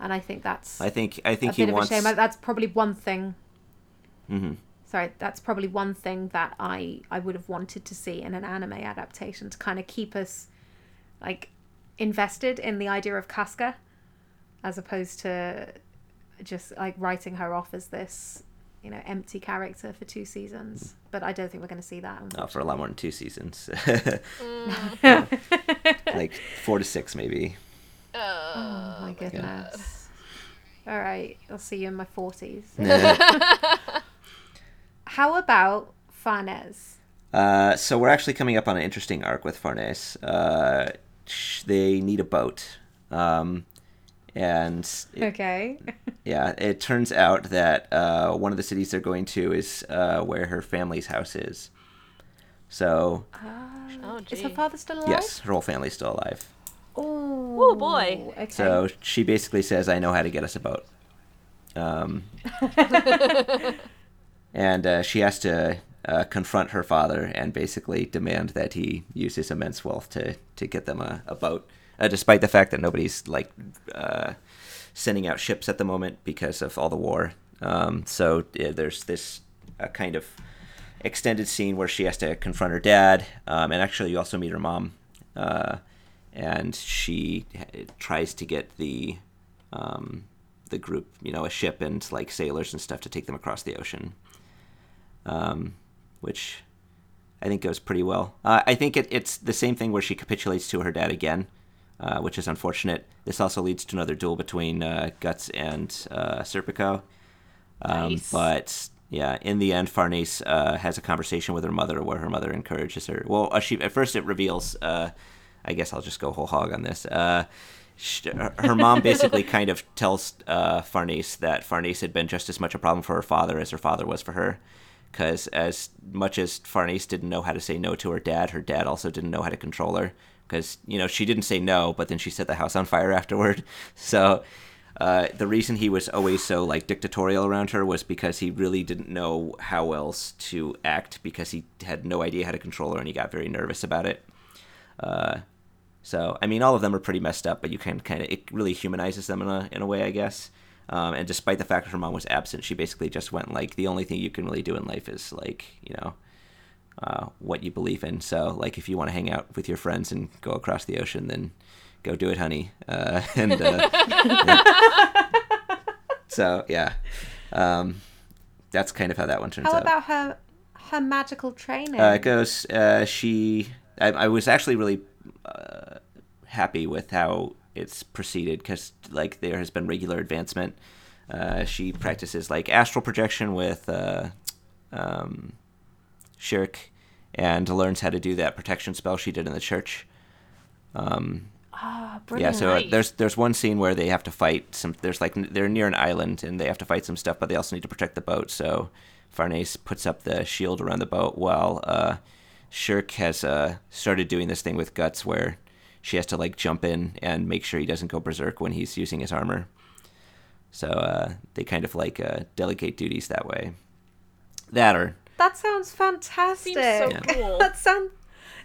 And I think that's I think I think a he bit wants. of a shame. That's probably one thing hmm sorry that's probably one thing that i i would have wanted to see in an anime adaptation to kind of keep us like invested in the idea of casca as opposed to just like writing her off as this you know empty character for two seasons. But i don't think we're going to see that Oh, for a lot more than two seasons, unfortunately. like four to six maybe. oh my goodness. All right i'll see you in my 40s how about Farnese Uh, so we're actually coming up on an interesting arc with Farnese. Uh, sh- they need a boat, um, and it- Okay. yeah, it turns out that uh, one of the cities they're going to is uh, where her family's house is. So Oh, Is her father still alive? yes, her whole family's still alive. Oh, boy. Okay. So she basically says, "I know how to get us a boat," um, and uh, she has to uh, confront her father and basically demand that he use his immense wealth to to get them a, a boat, uh, despite the fact that nobody's like uh, sending out ships at the moment because of all the war. Um, so there's this uh, kind of extended scene where she has to confront her dad, um, and actually you also meet her mom, uh, and she tries to get the um, the group, you know, a ship and like sailors and stuff to take them across the ocean, um, which I think goes pretty well. Uh, I think it, it's the same thing where she capitulates to her dad again, uh, which is unfortunate. This also leads to another duel between uh, Guts and uh, Serpico. Um, Nice. But yeah, in the end, Farnese uh, has a conversation with her mother where her mother encourages her. Well, uh, she at first it reveals. Uh, I guess I'll just go whole hog on this. Uh, her her mom basically kind of tells uh, Farnese that Farnese had been just as much a problem for her father as her father was for her. Because as much as Farnese didn't know how to say no to her dad, her dad also didn't know how to control her. Because you know she didn't say no, but then she set the house on fire afterward. So uh, the reason he was always so like dictatorial around her was because he really didn't know how else to act because he had no idea how to control her and he got very nervous about it. Uh, so I mean, all of them are pretty messed up, but you can kind of it really humanizes them in a in a way, I guess. Um, and despite the fact that her mom was absent, she basically just went like the only thing you can really do in life is like you know uh, what you believe in. So like if you want to hang out with your friends and go across the ocean, then go do it, honey. Uh, and uh, so yeah, um, that's kind of how that one turns out. How out. about her her magical training? Uh, it goes. Uh, she. I, I was actually really uh, happy with how it's proceeded because like there has been regular advancement. Uh, she practices like astral projection with uh, um, Schierke and learns how to do that protection spell she did in the church. Um, Ah, yeah, so uh, there's there's one scene where they have to fight some. There's like they're near an island and they have to fight some stuff, but they also need to protect the boat. So Farnese puts up the shield around the boat while uh, Schierke has uh, started doing this thing with Guts where she has to like jump in and make sure he doesn't go berserk when he's using his armor. So uh, they kind of like uh, delegate duties that way. That or That sounds fantastic. Seems so Yeah. cool. that sounds.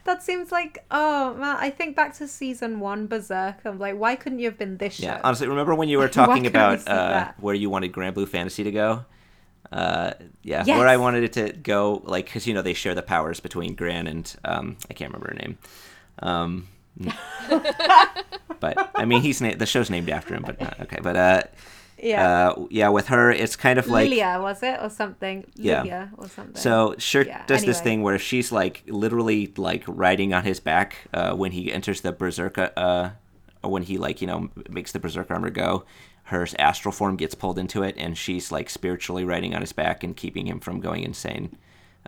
That seems like oh man! I think back to season one Berserk. I'm like, why couldn't you have been this show? Yeah, honestly, remember when you were talking about uh, where you wanted Granblue Fantasy to go? Uh, yeah, Yes. where I wanted it to go, like, because you know they share the powers between Gran and um, I can't remember her name. Um, but I mean, he's na- the show's named after him, but uh, okay. But uh, yeah, uh, yeah, with her, it's kind of like Lyria was it or something? Yeah. Lyria or something. So Schierke Yeah, does this thing where she's like literally like riding on his back uh, when he enters the berserker, uh, or when he like you know makes the berserk armor go. Her astral form gets pulled into it, and she's like spiritually riding on his back and keeping him from going insane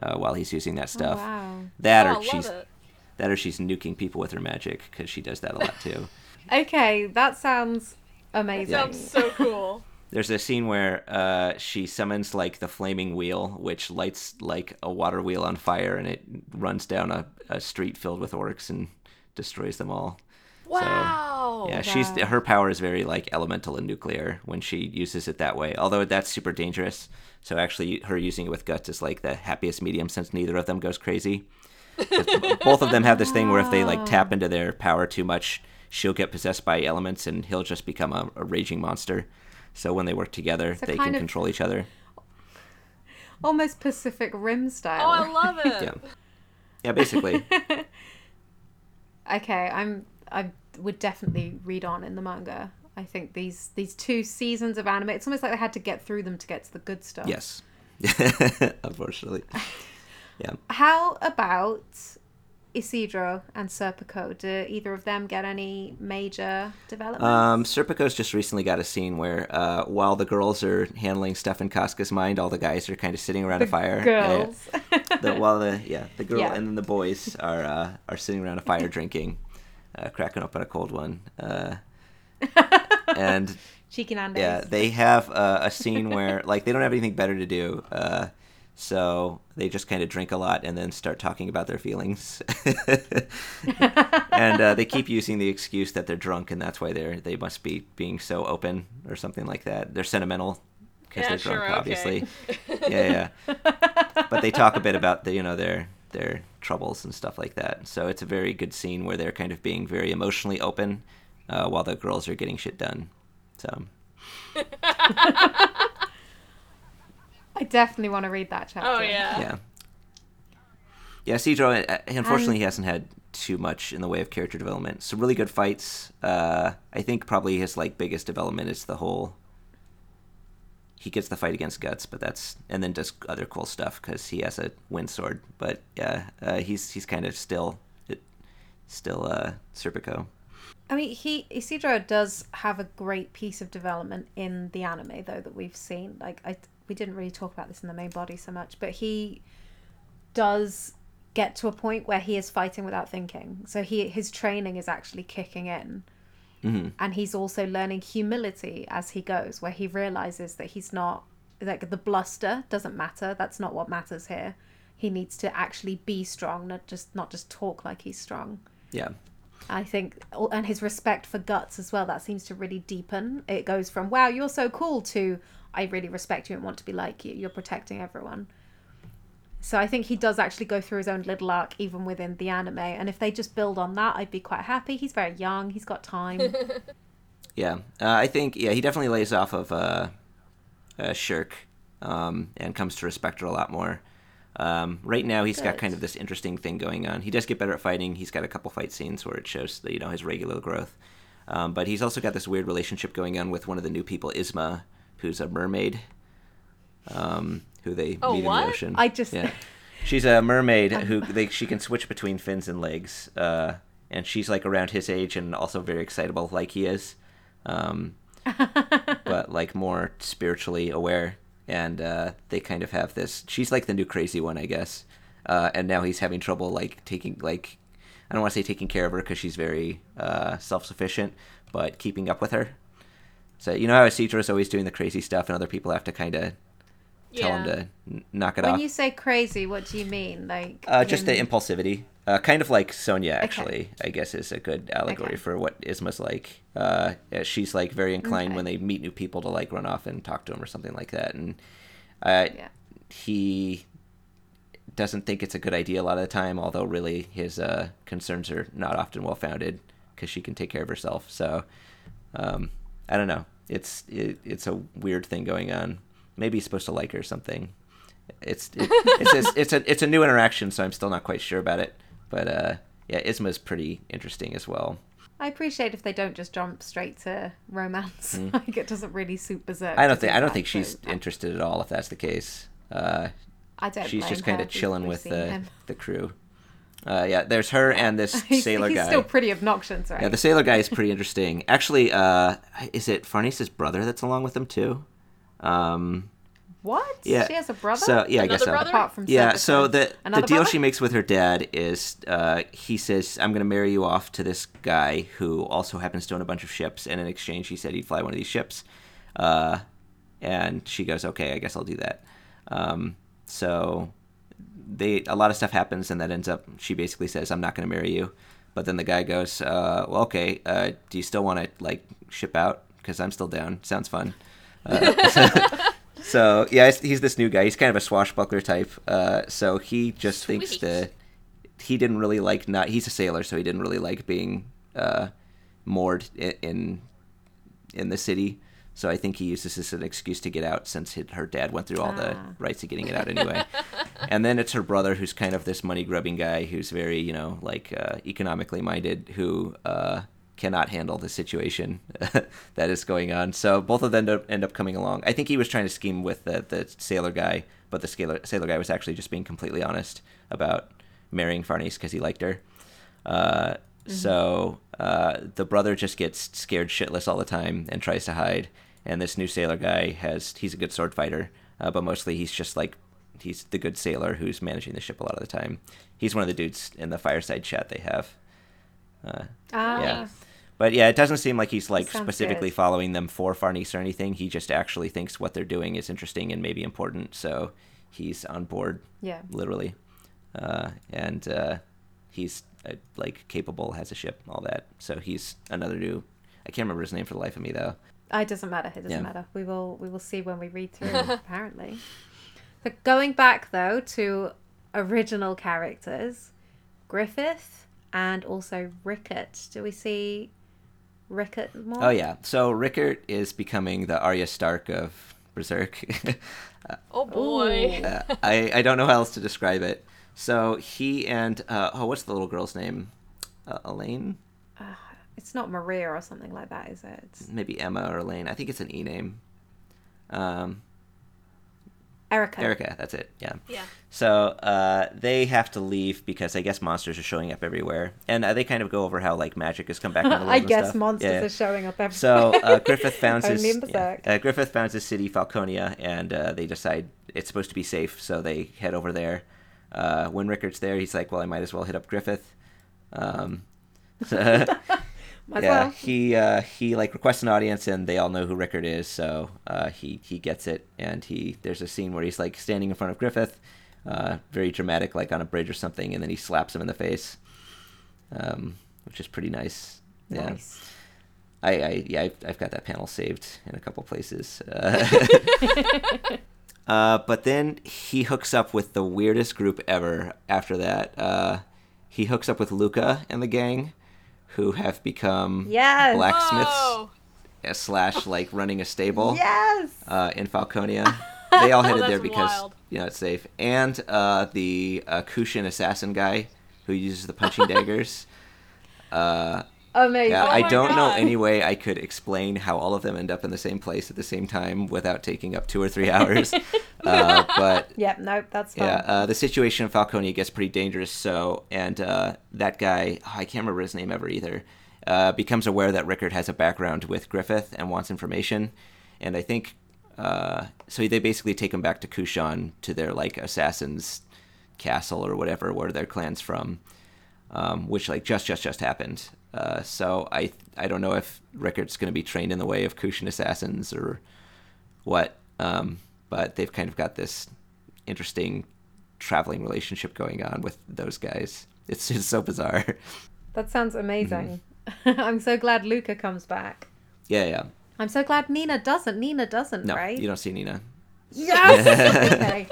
uh, while he's using that stuff. Oh, wow. That Oh, or she's it. That or she's nuking people with her magic because she does that a lot too. Okay, that sounds amazing. Sounds so cool. There's a scene where uh, she summons like the flaming wheel, which lights like a water wheel on fire, and it runs down a, a street filled with orcs and destroys them all. Wow. Yeah, she's her power is very like elemental and nuclear when she uses it that way. Although that's super dangerous. So actually, her using it with guts is like the happiest medium since neither of them goes crazy. 'Cause Both of them have this thing where if they like tap into their power too much, she'll get possessed by elements and he'll just become a, a raging monster. So when they work together, So they can of- control each other. Almost Pacific Rim style. Oh, I love it. Yeah, yeah, basically. okay, I'm I would definitely read on in the manga. I think these these two seasons of anime, it's almost like they had to get through them to get to the good stuff. yes. Unfortunately. Yeah. How about Isidro and Serpico? Do either of them get any major developments? Um, Serpico's just recently got a scene where, uh, while the girls are handling stuff in Casca's mind, all the guys are kind of sitting around a fire. Girls. the while the yeah the girl Yeah. and then the boys are uh, are sitting around a fire drinking, uh, cracking open a cold one. Uh, and Cheeky Nando's. yeah, they have a scene where like they don't have anything better to do, uh, so they just kind of drink a lot and then start talking about their feelings, and uh, they keep using the excuse that they're drunk and that's why they're they must be being so open or something like that. They're sentimental because Yeah, they're drunk, sure, okay. obviously. yeah, yeah. But they talk a bit about the you know their their troubles and stuff like that. So it's a very good scene where they're kind of being very emotionally open uh, while the girls are getting shit done. So. I definitely want to read that chapter. Oh yeah. yeah. Yeah, Isidro, uh, unfortunately, he hasn't had too much in the way of character development. Some really good fights. Uh, I think probably his like biggest development is the whole. He gets the fight against Guts, but that's and then does other cool stuff because he has a wind sword. But yeah, uh, he's he's kind of still, it, still uh, Serpico. I mean, he Isidro does have a great piece of development in the anime, though that we've seen. Like, I we didn't really talk about this in the main body so much, but he does get to a point where he is fighting without thinking. So he his training is actually kicking in, hmm and he's also learning humility as he goes, where he realizes that he's not like the bluster doesn't matter. That's not what matters here. He needs to actually be strong, not just not just talk like he's strong. Yeah, I think, and his respect for guts as well. That seems to really deepen. It goes from "Wow, you're so cool" to "I really respect you and want to be like you. You're protecting everyone." So I think he does actually go through his own little arc even within the anime. And if they just build on that, I'd be quite happy. He's very young. He's got time. yeah. Uh, I think yeah he definitely lays off of uh, uh, Schierke um, and comes to respect her a lot more. Um, right now, he's got kind of this interesting thing going on. He does get better at fighting. He's got a couple fight scenes where it shows that you know his regular growth. Um, but he's also got this weird relationship going on with one of the new people, Isma, who's a mermaid, um, who they Oh, meet in the ocean. I just- yeah, she's a mermaid who they she can switch between fins and legs, uh, and she's like around his age and also very excitable like he is. Um, but like more spiritually aware and uh, they kind of have this she's like the new crazy one i guess uh, and now he's having trouble like taking like i don't want to say taking care of her because she's very uh, self-sufficient but keeping up with her so you know how Isidro is always doing the crazy stuff and other people have to kind of tell him to n- knock it when off When you say crazy, what do you mean? Like uh, just the impulsivity. Uh, kind of like Sonia, actually, I guess is a good allegory Okay. for what Isma's like. Uh, yeah, she's like very inclined Okay. when they meet new people to like run off and talk to him or something like that. And uh, Yeah. he doesn't think it's a good idea a lot of the time, although really his uh, concerns are not often well founded because she can take care of herself. So um, I don't know. It's it, it's a weird thing going on. Maybe he's supposed to like her or something. It's it, it's a, it's a it's a new interaction, so I'm still not quite sure about it. But uh, yeah, Isma's pretty interesting as well. I appreciate if they don't just jump straight to romance. like it doesn't really suit Berserk. I don't think I don't think so- she's interested at all if that's the case. Uh, I don't. she's just kind of chilling with the him. the crew. Uh, yeah, there's her and this he's, sailor he's guy. still pretty obnoxious, right? Yeah, the sailor guy is pretty interesting. Actually, uh, is it Farnese's brother that's along with him too? Um, what? Yeah. She has a brother. So yeah, I guess so. brother? Apart from Yeah, Serpico. so the the deal brother? she makes with her dad is uh, he says, "I'm going to marry you off to this guy who also happens to own a bunch of ships, and in exchange, he said he'd fly one of these ships." Uh, and she goes, "Okay, I guess I'll do that." Um, so they a lot of stuff happens, and that ends up she basically says, "I'm not going to marry you," but then the guy goes, uh, "Well, okay, uh, do you still want to like ship out? Because I'm still down. Sounds fun." Uh, so yeah, he's- this new guy. He's kind of a swashbuckler type. Uh, so he just thinks Sweet. that he didn't really like not. He's a sailor, so he didn't really like being uh, moored in, in in the city. So I think he uses this as an excuse to get out, since his, her dad went through all the Ah. rights of getting it out anyway. and then it's her brother, who's kind of this money grubbing guy, who's very you know like uh, economically minded, who uh, cannot handle the situation that is going on. So both of them end up, end up coming along. I think he was trying to scheme with the, the sailor guy, but the sailor, sailor guy was actually just being completely honest about marrying Farnese because he liked her. Uh, So uh, the brother just gets scared shitless all the time and tries to hide. And this new sailor guy has he's a good sword fighter, uh, but mostly he's just like he's the good sailor who's managing the ship a lot of the time. He's one of the dudes in the fireside chat they have. Uh, ah, yeah. But yeah, it doesn't seem like he's like Sounds specifically good. following them for Farnese or anything. He just actually thinks what they're doing is interesting and maybe important, so he's on board Yeah. literally, uh, and uh, he's uh, like capable, has a ship, all that. So he's another new. I can't remember his name for the life of me though. It doesn't matter. It doesn't Yeah. matter. We will we will see when we read through. apparently. So going back though to original characters, Griffith and also Rickert. Do we see Rickert more? Oh yeah, so Rickert is becoming the Arya Stark of Berserk. Oh boy. Uh, I I don't know how else to describe it. So he and uh, oh, what's the little girl's name? Uh, Elaine, It's not Maria or something like that, is it? It's maybe Emma or Elaine. I think it's an E name. Um, Erica. Erica, that's it. Yeah. Yeah. So uh, they have to leave because I guess monsters are showing up everywhere, and uh, they kind of go over how like magic has come back. into the I guess stuff. monsters Yeah. are showing up everywhere. So uh, Griffith founds his yeah. Uh, Griffith founds his city Falconia, and uh, they decide it's supposed to be safe, so they head over there. Uh, when Rickert's there, he's like, "Well, I might as well hit up Griffith." Um, so- Might yeah, well. he uh, he like requests an audience, and they all know who Rickert is, so uh, he he gets it. And he there's a scene where he's like standing in front of Griffith, uh, very dramatic, like on a bridge or something, and then he slaps him in the face, um, which is pretty nice. Yeah. Nice. I, I yeah, I've, I've got that panel saved in a couple places. Uh, uh, but then he hooks up with the weirdest group ever. After that, uh, he hooks up with Luca and the gang, who have become Yes. blacksmiths Whoa. uh, slash like running a stable Yes. uh, in Falconia. They all headed that's there because wild. you know it's safe. And uh, the uh, Kushan assassin guy who uses the punching daggers. Uh, Amazing. yeah, Oh I don't know any way I could explain how all of them end up in the same place at the same time without taking up two or three hours. uh, but Yep. Nope. That's fine. yeah, uh, the situation in Falconia gets pretty dangerous. So, and uh, that guy, oh, I can't remember his name ever either, uh, becomes aware that Rickert has a background with Griffith and wants information. And I think uh, so. They basically take him back to Kushan to their like assassin's castle or whatever, where their clan's from, um, which like just just just happened. Uh, so I I don't know if Rickert's going to be trained in the way of Kushan assassins or what. Um, but they've kind of got this interesting traveling relationship going on with those guys. It's just so bizarre. That sounds amazing. Mm-hmm. I'm so glad Luca comes back. yeah, yeah. I'm so glad Nina doesn't. Nina doesn't, No, right? you don't see Nina. Yes. okay.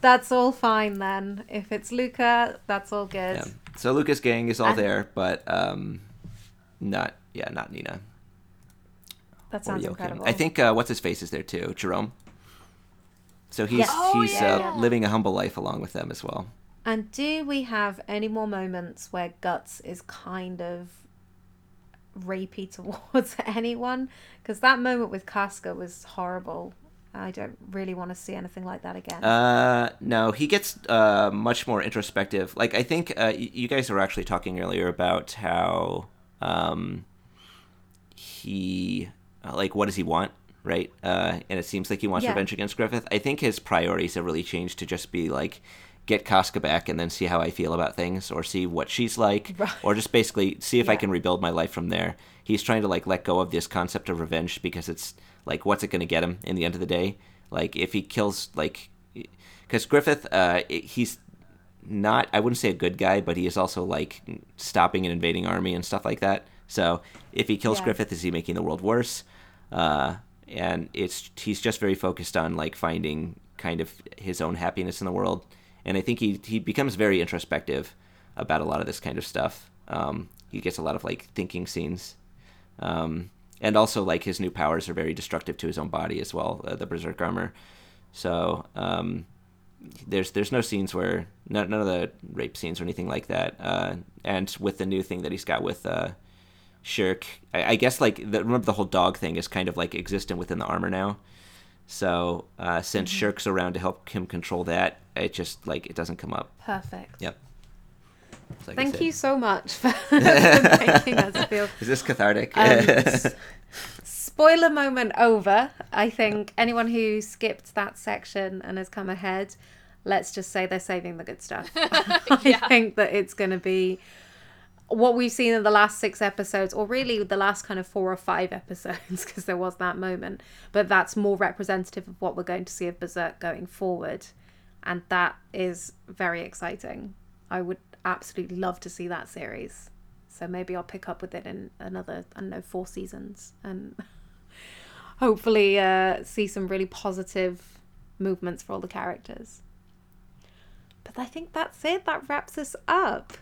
That's all fine then. If it's Luca, that's all good. Yeah. So Lucas gang is all And- there, but um, not yeah, not Nina. That sounds incredible. I think uh, what's his face is there too, Jerome. So he's Yes. Oh, he's yeah. uh, living a humble life along with them as well. And do we have any more moments where Guts is kind of rapey towards anyone? Because that moment with Casca was horrible. I don't really want to see anything like that again. Uh, no, he gets uh, much more introspective. Like I think uh, y- you guys were actually talking earlier about how um, he uh, like what does he want, right? Uh, and it seems like he wants Yeah. revenge against Griffith. I think his priorities have really changed to just be like get Casca back and then see how I feel about things, or see what she's like, Right. or just basically see if I can rebuild my life from there. He's trying to like let go of this concept of revenge because it's like what's it going to get him in the end of the day? Like if he kills like because Griffith, uh, he's not I wouldn't say a good guy, but he is also like stopping an invading army and stuff like that. So if he kills Yeah. Griffith, is he making the world worse? Uh, and it's he's just very focused on like finding kind of his own happiness in the world. And I think he he becomes very introspective about a lot of this kind of stuff. Um, he gets a lot of like thinking scenes. Um, and also like his new powers are very destructive to his own body as well, uh, the berserk armor. So um, there's there's no scenes where none, none of the rape scenes or anything like that. Uh, and with the new thing that he's got with uh, Schierke, I, I guess like the, remember the whole dog thing is kind of like existent within the armor now. So uh, since Schierke's around to help him control that, it just like it doesn't come up. Perfect. Yep. So like Thank you so much for, for making us feel. Is this cathartic? Um, spoiler moment over. I think anyone who skipped that section and has come ahead, let's just say they're saving the good stuff. I Yeah. think that it's going to be what we've seen in the last six episodes, or really the last kind of four or five episodes, because there was that moment, but that's more representative of what we're going to see of Berserk going forward. And that is very exciting. I would absolutely love to see that series. So maybe I'll pick up with it in another, I don't know, four seasons and hopefully uh, see some really positive movements for all the characters. But I think that's it. That wraps us up.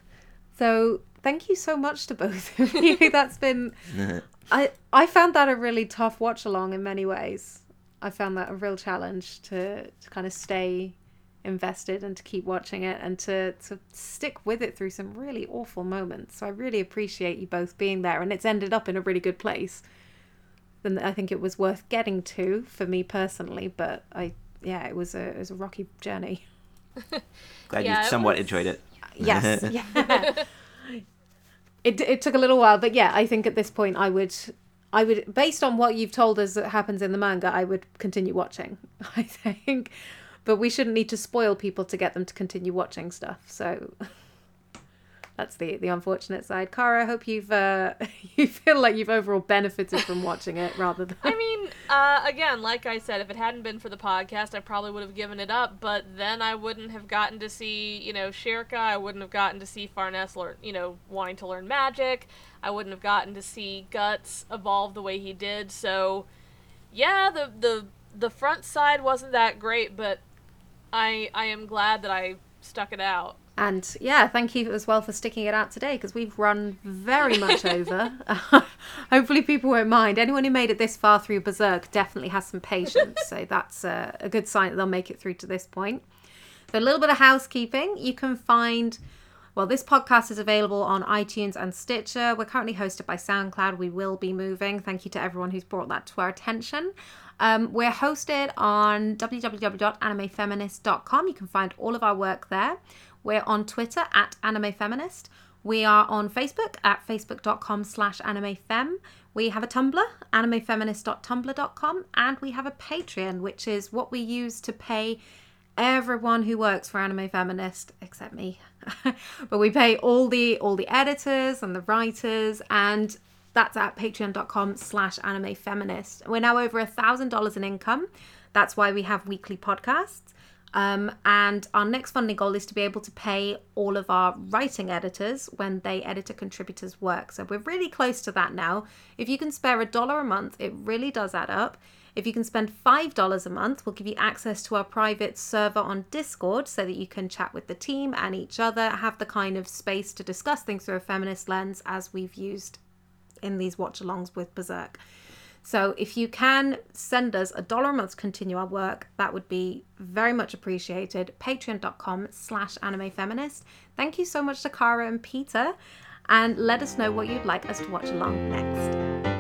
So thank you so much to both of you. That's been I I found that a really tough watch along in many ways. I found that a real challenge to, to kind of stay invested and to keep watching it and to, to stick with it through some really awful moments. So I really appreciate you both being there and it's ended up in a really good place. Then I think it was worth getting to for me personally, but I yeah, it was a it was a rocky journey. Glad Yeah, you it somewhat was- enjoyed it. Yes. yeah. It it took a little while, but yeah, I think at this point I would I would based on what you've told us that happens in the manga, I would continue watching. I think. But we shouldn't need to spoil people to get them to continue watching stuff. So that's the the unfortunate side. Kara, I hope you've uh, you feel like you've overall benefited from watching it rather than I mean, uh, again, like I said, if it hadn't been for the podcast, I probably would have given it up. But then I wouldn't have gotten to see, you know, Schierke. I wouldn't have gotten to see Farnese learn, you know, wanting to learn magic. I wouldn't have gotten to see Guts evolve the way he did. So, yeah, the the the front side wasn't that great, but I I am glad that I stuck it out. And yeah, thank you as well for sticking it out today because we've run very much over. Hopefully, people won't mind. Anyone who made it this far through Berserk definitely has some patience. so that's uh, a good sign that they'll make it through to this point. So, a little bit of housekeeping. You can find, well, this podcast is available on iTunes and Stitcher. We're currently hosted by SoundCloud. We will be moving. Thank you to everyone who's brought that to our attention. Um, we're hosted on www.animefeminist.com. You can find all of our work there. We're on Twitter at animefeminist. We are on Facebook at facebook.com slash animefem. We have a Tumblr, animefeminist.tumblr.com, and we have a Patreon, which is what we use to pay everyone who works for Anime Feminist, except me. but we pay all the all the editors and the writers and that's at patreon.com slash anime feminist. We're now over a thousand dollars in income. That's why we have weekly podcasts. Um, and our next funding goal is to be able to pay all of our writing editors when they edit a contributor's work. So we're really close to that now. If you can spare a dollar a month, it really does add up. If you can spend $5 a month, we'll give you access to our private server on Discord so that you can chat with the team and each other, have the kind of space to discuss things through a feminist lens as we've used in these watch alongs with Berserk. So if you can send us a dollar a month to continue our work, that would be very much appreciated. Patreon.com slash anime feminist. Thank you so much to Kara and Peter. And let us know what you'd like us to watch along next.